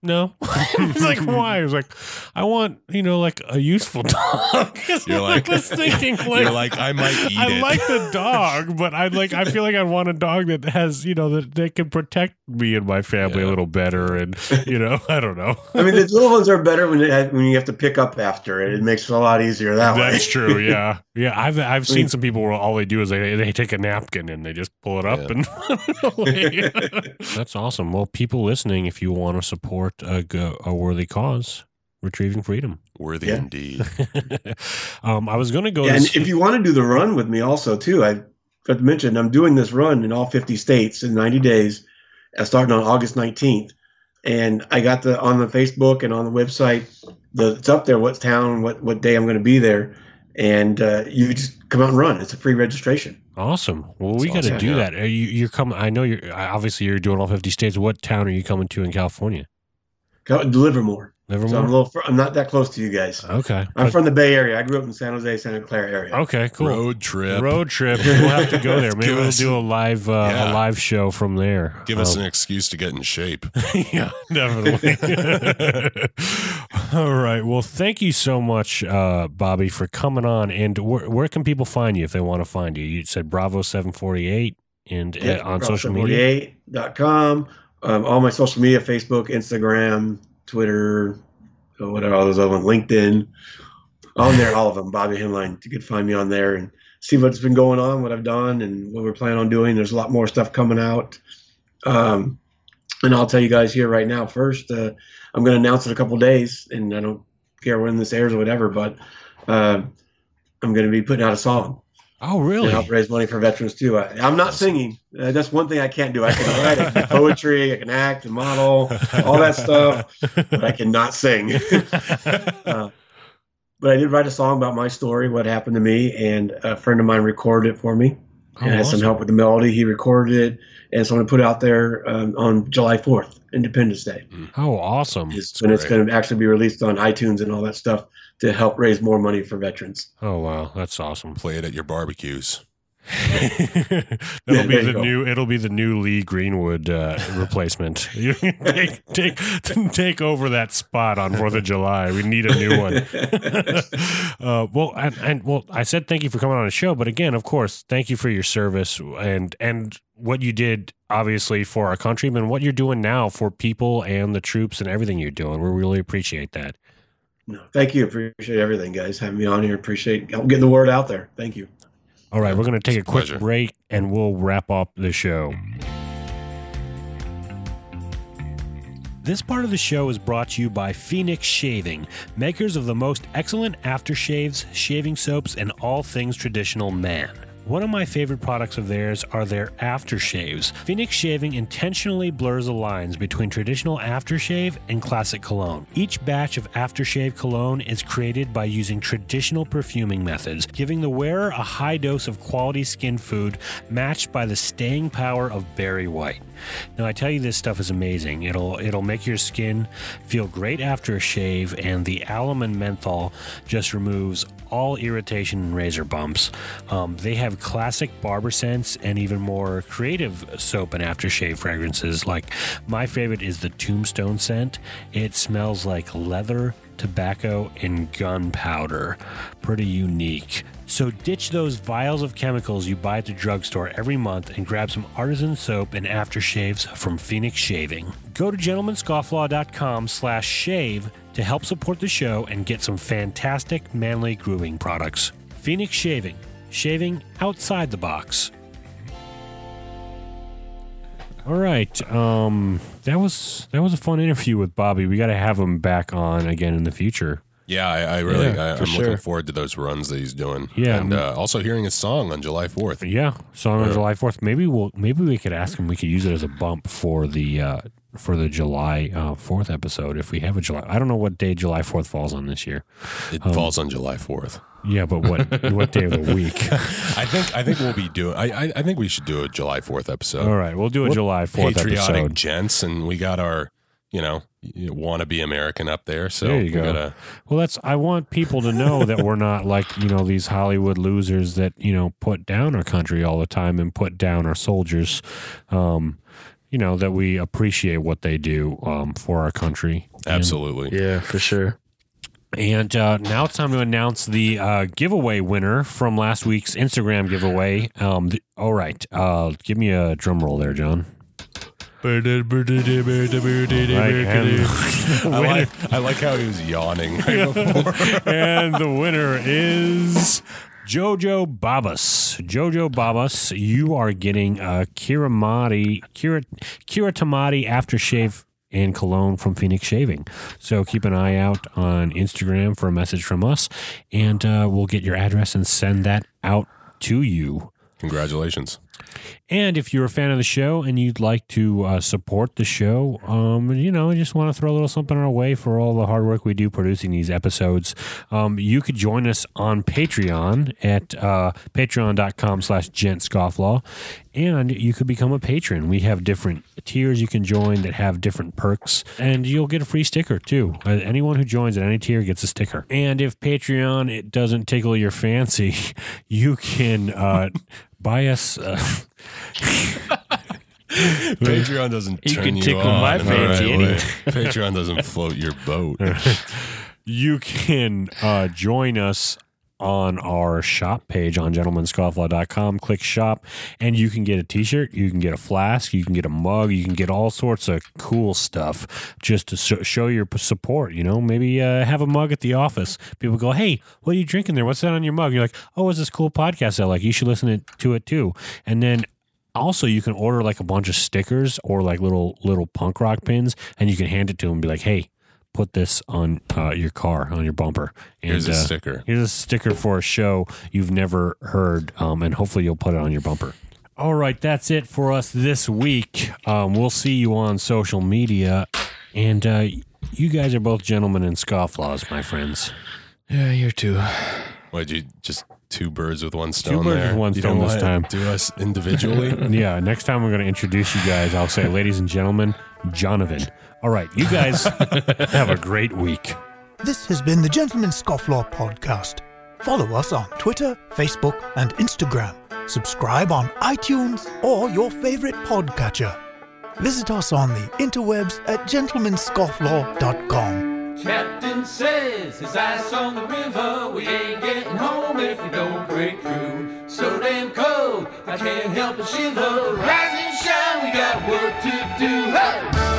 No, He's like, why? I was like, I want, you know, like a useful dog. You're like- I was thinking, like, You're like I might eat I it. like the dog, but I like. I feel like I want a dog that has, you know, that, that can protect me and my family a little better, and you know, I don't know. I mean, the little ones are better when it, when you have to pick up after it. It makes it a lot easier that way. That's true. Yeah, yeah. I've I've I seen mean- some people where all they do is they they take a napkin and they just pull it up Yeah. and put away. That's awesome. Well, people listening, if you want to support a a worthy cause, retrieving freedom. Worthy Yeah. indeed. um, I was going to go. Yeah, and if you want to do the run with me, also too, I forgot to mention I'm doing this run in all 50 states in 90 days, uh, starting on August 19th. And I got the on the Facebook and on the website, the it's up there what town, what what day I'm going to be there, and uh, you just come out and run. It's a free registration. awesome. Well, we got to awesome, do yeah. that. Are you you're coming? I know you're obviously you're doing all fifty states. What town are you coming to in California? Go, Livermore. Livermore. So I'm a little. fr- I'm not that close to you guys. okay. I'm from the Bay Area. I grew up in San Jose, Santa Clara area. Okay. Cool. Road trip. Road trip. We'll have to go there. Maybe we'll us- do a live uh, a live show from there. Give us Um, an excuse to get in shape. yeah, definitely. All right. Well, thank you so much, uh, Bobby, for coming on. And where, where can people find you if they want to find you? You said Bravo seven forty eight and uh, on social media. com. Um, all my social media Facebook, Instagram, Twitter, uh, whatever, all those other ones, LinkedIn. On there, all of them. Bobby Henline. You could find me on there and see what's been going on, what I've done, and what we're planning on doing. There's a lot more stuff coming out. Um, and I'll tell you guys here right now first, uh, I'm going to announce in a couple days, and I don't care when this airs or whatever, but uh, I'm going to be putting out a song Oh, to really? help raise money for veterans too. I, I'm not singing. Uh, that's one thing I can't do. I can write I can poetry, I can act and model, all that stuff, but I cannot sing. uh, but I did write a song about my story, what happened to me, and a friend of mine recorded it for me. Oh, and I had some help with the melody. He recorded it, and so I'm going to put it out there um, on July 4th, Independence Day. Oh, awesome. Is That's when it's going to actually be released on iTunes and all that stuff to help raise more money for veterans. Oh, wow. That's awesome. Play it at your barbecues. That'll be the go. new. It'll be the new Lee Greenwood uh, replacement. Take take take over that spot on Fourth of July. We need a new one. uh, well, and, and well, I said thank you for coming on the show, but again, of course, thank you for your service and and what you did, obviously for our country, and what you're doing now for people and the troops and everything you're doing. We really appreciate that. No, thank you. Appreciate everything, guys. Having me on here. Appreciate getting the word out there. Thank you. All right, we're going to take a a quick pleasure. break and we'll wrap up the show. This part of the show is brought to you by Phoenix Shaving, makers of the most excellent aftershaves, shaving soaps, and all things traditional man. One of my favorite products of theirs are their aftershaves. Phoenix Shaving intentionally blurs the lines between traditional aftershave and classic cologne. Each batch of aftershave cologne is created by using traditional perfuming methods, giving the wearer a high dose of quality skin food matched by the staying power of Barry White. Now I tell you this stuff is amazing. It'll it'll make your skin feel great after a shave and the alum and menthol just removes all irritation and razor bumps. Um, they have classic barber scents and even more creative soap and aftershave fragrances. Like my favorite is the Tombstone scent. It smells like leather, tobacco, and gunpowder. Pretty unique. So ditch those vials of chemicals you buy at the drugstore every month and grab some artisan soap and aftershaves from Phoenix Shaving. Go to gentlemanscofflaw.com slash shave to help support the show and get some fantastic manly grooming products. Phoenix Shaving. Shaving outside the box. All right. Um that was that was a fun interview with Bobby. We got to have him back on again in the future. Yeah, I, I really, Yeah, I, I'm sure. looking forward to those runs that he's doing. Yeah, and uh, also hearing his song on July 4th. Yeah, song on Yeah. July Fourth. Maybe we'll maybe we could ask him. We could use it as a bump for the uh, for the July uh, Fourth episode if we have a July. I don't know what day July Fourth falls on this year. It Um, falls on July 4th. Yeah, but what what day of the week? I think, I think we'll be doing. I, I, I think we should do a July 4th episode. All right, we'll do a July Fourth Patriotic episode. gents, and we got our, you know, want to be American up there. So There you we go. gotta. Well, that's. I want people to know that we're not like you know these Hollywood losers that you know put down our country all the time and put down our soldiers. Um, you know that we appreciate what they do um, for our country. And- Absolutely. Yeah, for sure. And uh, now it's time to announce the uh, giveaway winner from last week's Instagram giveaway. Um, th- all right, uh, give me a drum roll there, John. Right, I like, I like how he was yawning right before. and the winner is Jojo Babas. Jojo Babas, you are getting a Kiramati, Kira, Kiratamati aftershave and cologne from Phoenix Shaving. So keep an eye out on Instagram for a message from us, and uh, we'll get your address and send that out to you. Congratulations. And if you're a fan of the show and you'd like to uh, support the show, um, you know, just want to throw a little something our way for all the hard work we do producing these episodes, um, you could join us on Patreon at uh, patreon.com slash gentscofflaw, and you could become a patron. We have different tiers you can join that have different perks, and you'll get a free sticker too. Uh, anyone who joins at any tier gets a sticker. And if Patreon it doesn't tickle your fancy, you can uh, buy us. Uh, Patreon doesn't You turn can you tickle on my fancy right. Patreon doesn't float your boat. you can uh, join us on our shop page on gentlemanscofflaw.com. Click shop, and you can get a t shirt, you can get a flask, you can get a mug, you can get all sorts of cool stuff just to show your support. You know, maybe uh, have a mug at the office. People go, Hey, what are you drinking there? What's that on your mug? You're like, Oh, it's this cool podcast I like. You should listen to it too. And then also you can order like a bunch of stickers or like little little punk rock pins and you can hand it to them and be like hey put this on uh, your car on your bumper and Here's a uh, sticker. here's a sticker for a show you've never heard um, and hopefully you'll put it on your bumper all right that's it for us this week um, we'll see you on social media and uh, you guys are both gentlemen and scofflaws my friends Yeah, you're too. Why'd you just two birds with one stone Two birds there? with one you stone this time. Do us individually. yeah next time we're going to introduce you guys i'll say ladies and gentlemen jonovan all right you guys have a great week This has been the Gentleman's Scofflaw podcast. Follow us on Twitter, Facebook, and Instagram. Subscribe on iTunes or your favorite podcatcher. Visit us on the interwebs at gentlemanscofflaw.com. Captain says his ice on the river. We ain't getting home if we don't break through. So damn cold, I can't help but shiver. Rise and shine, we got work to do. Hey!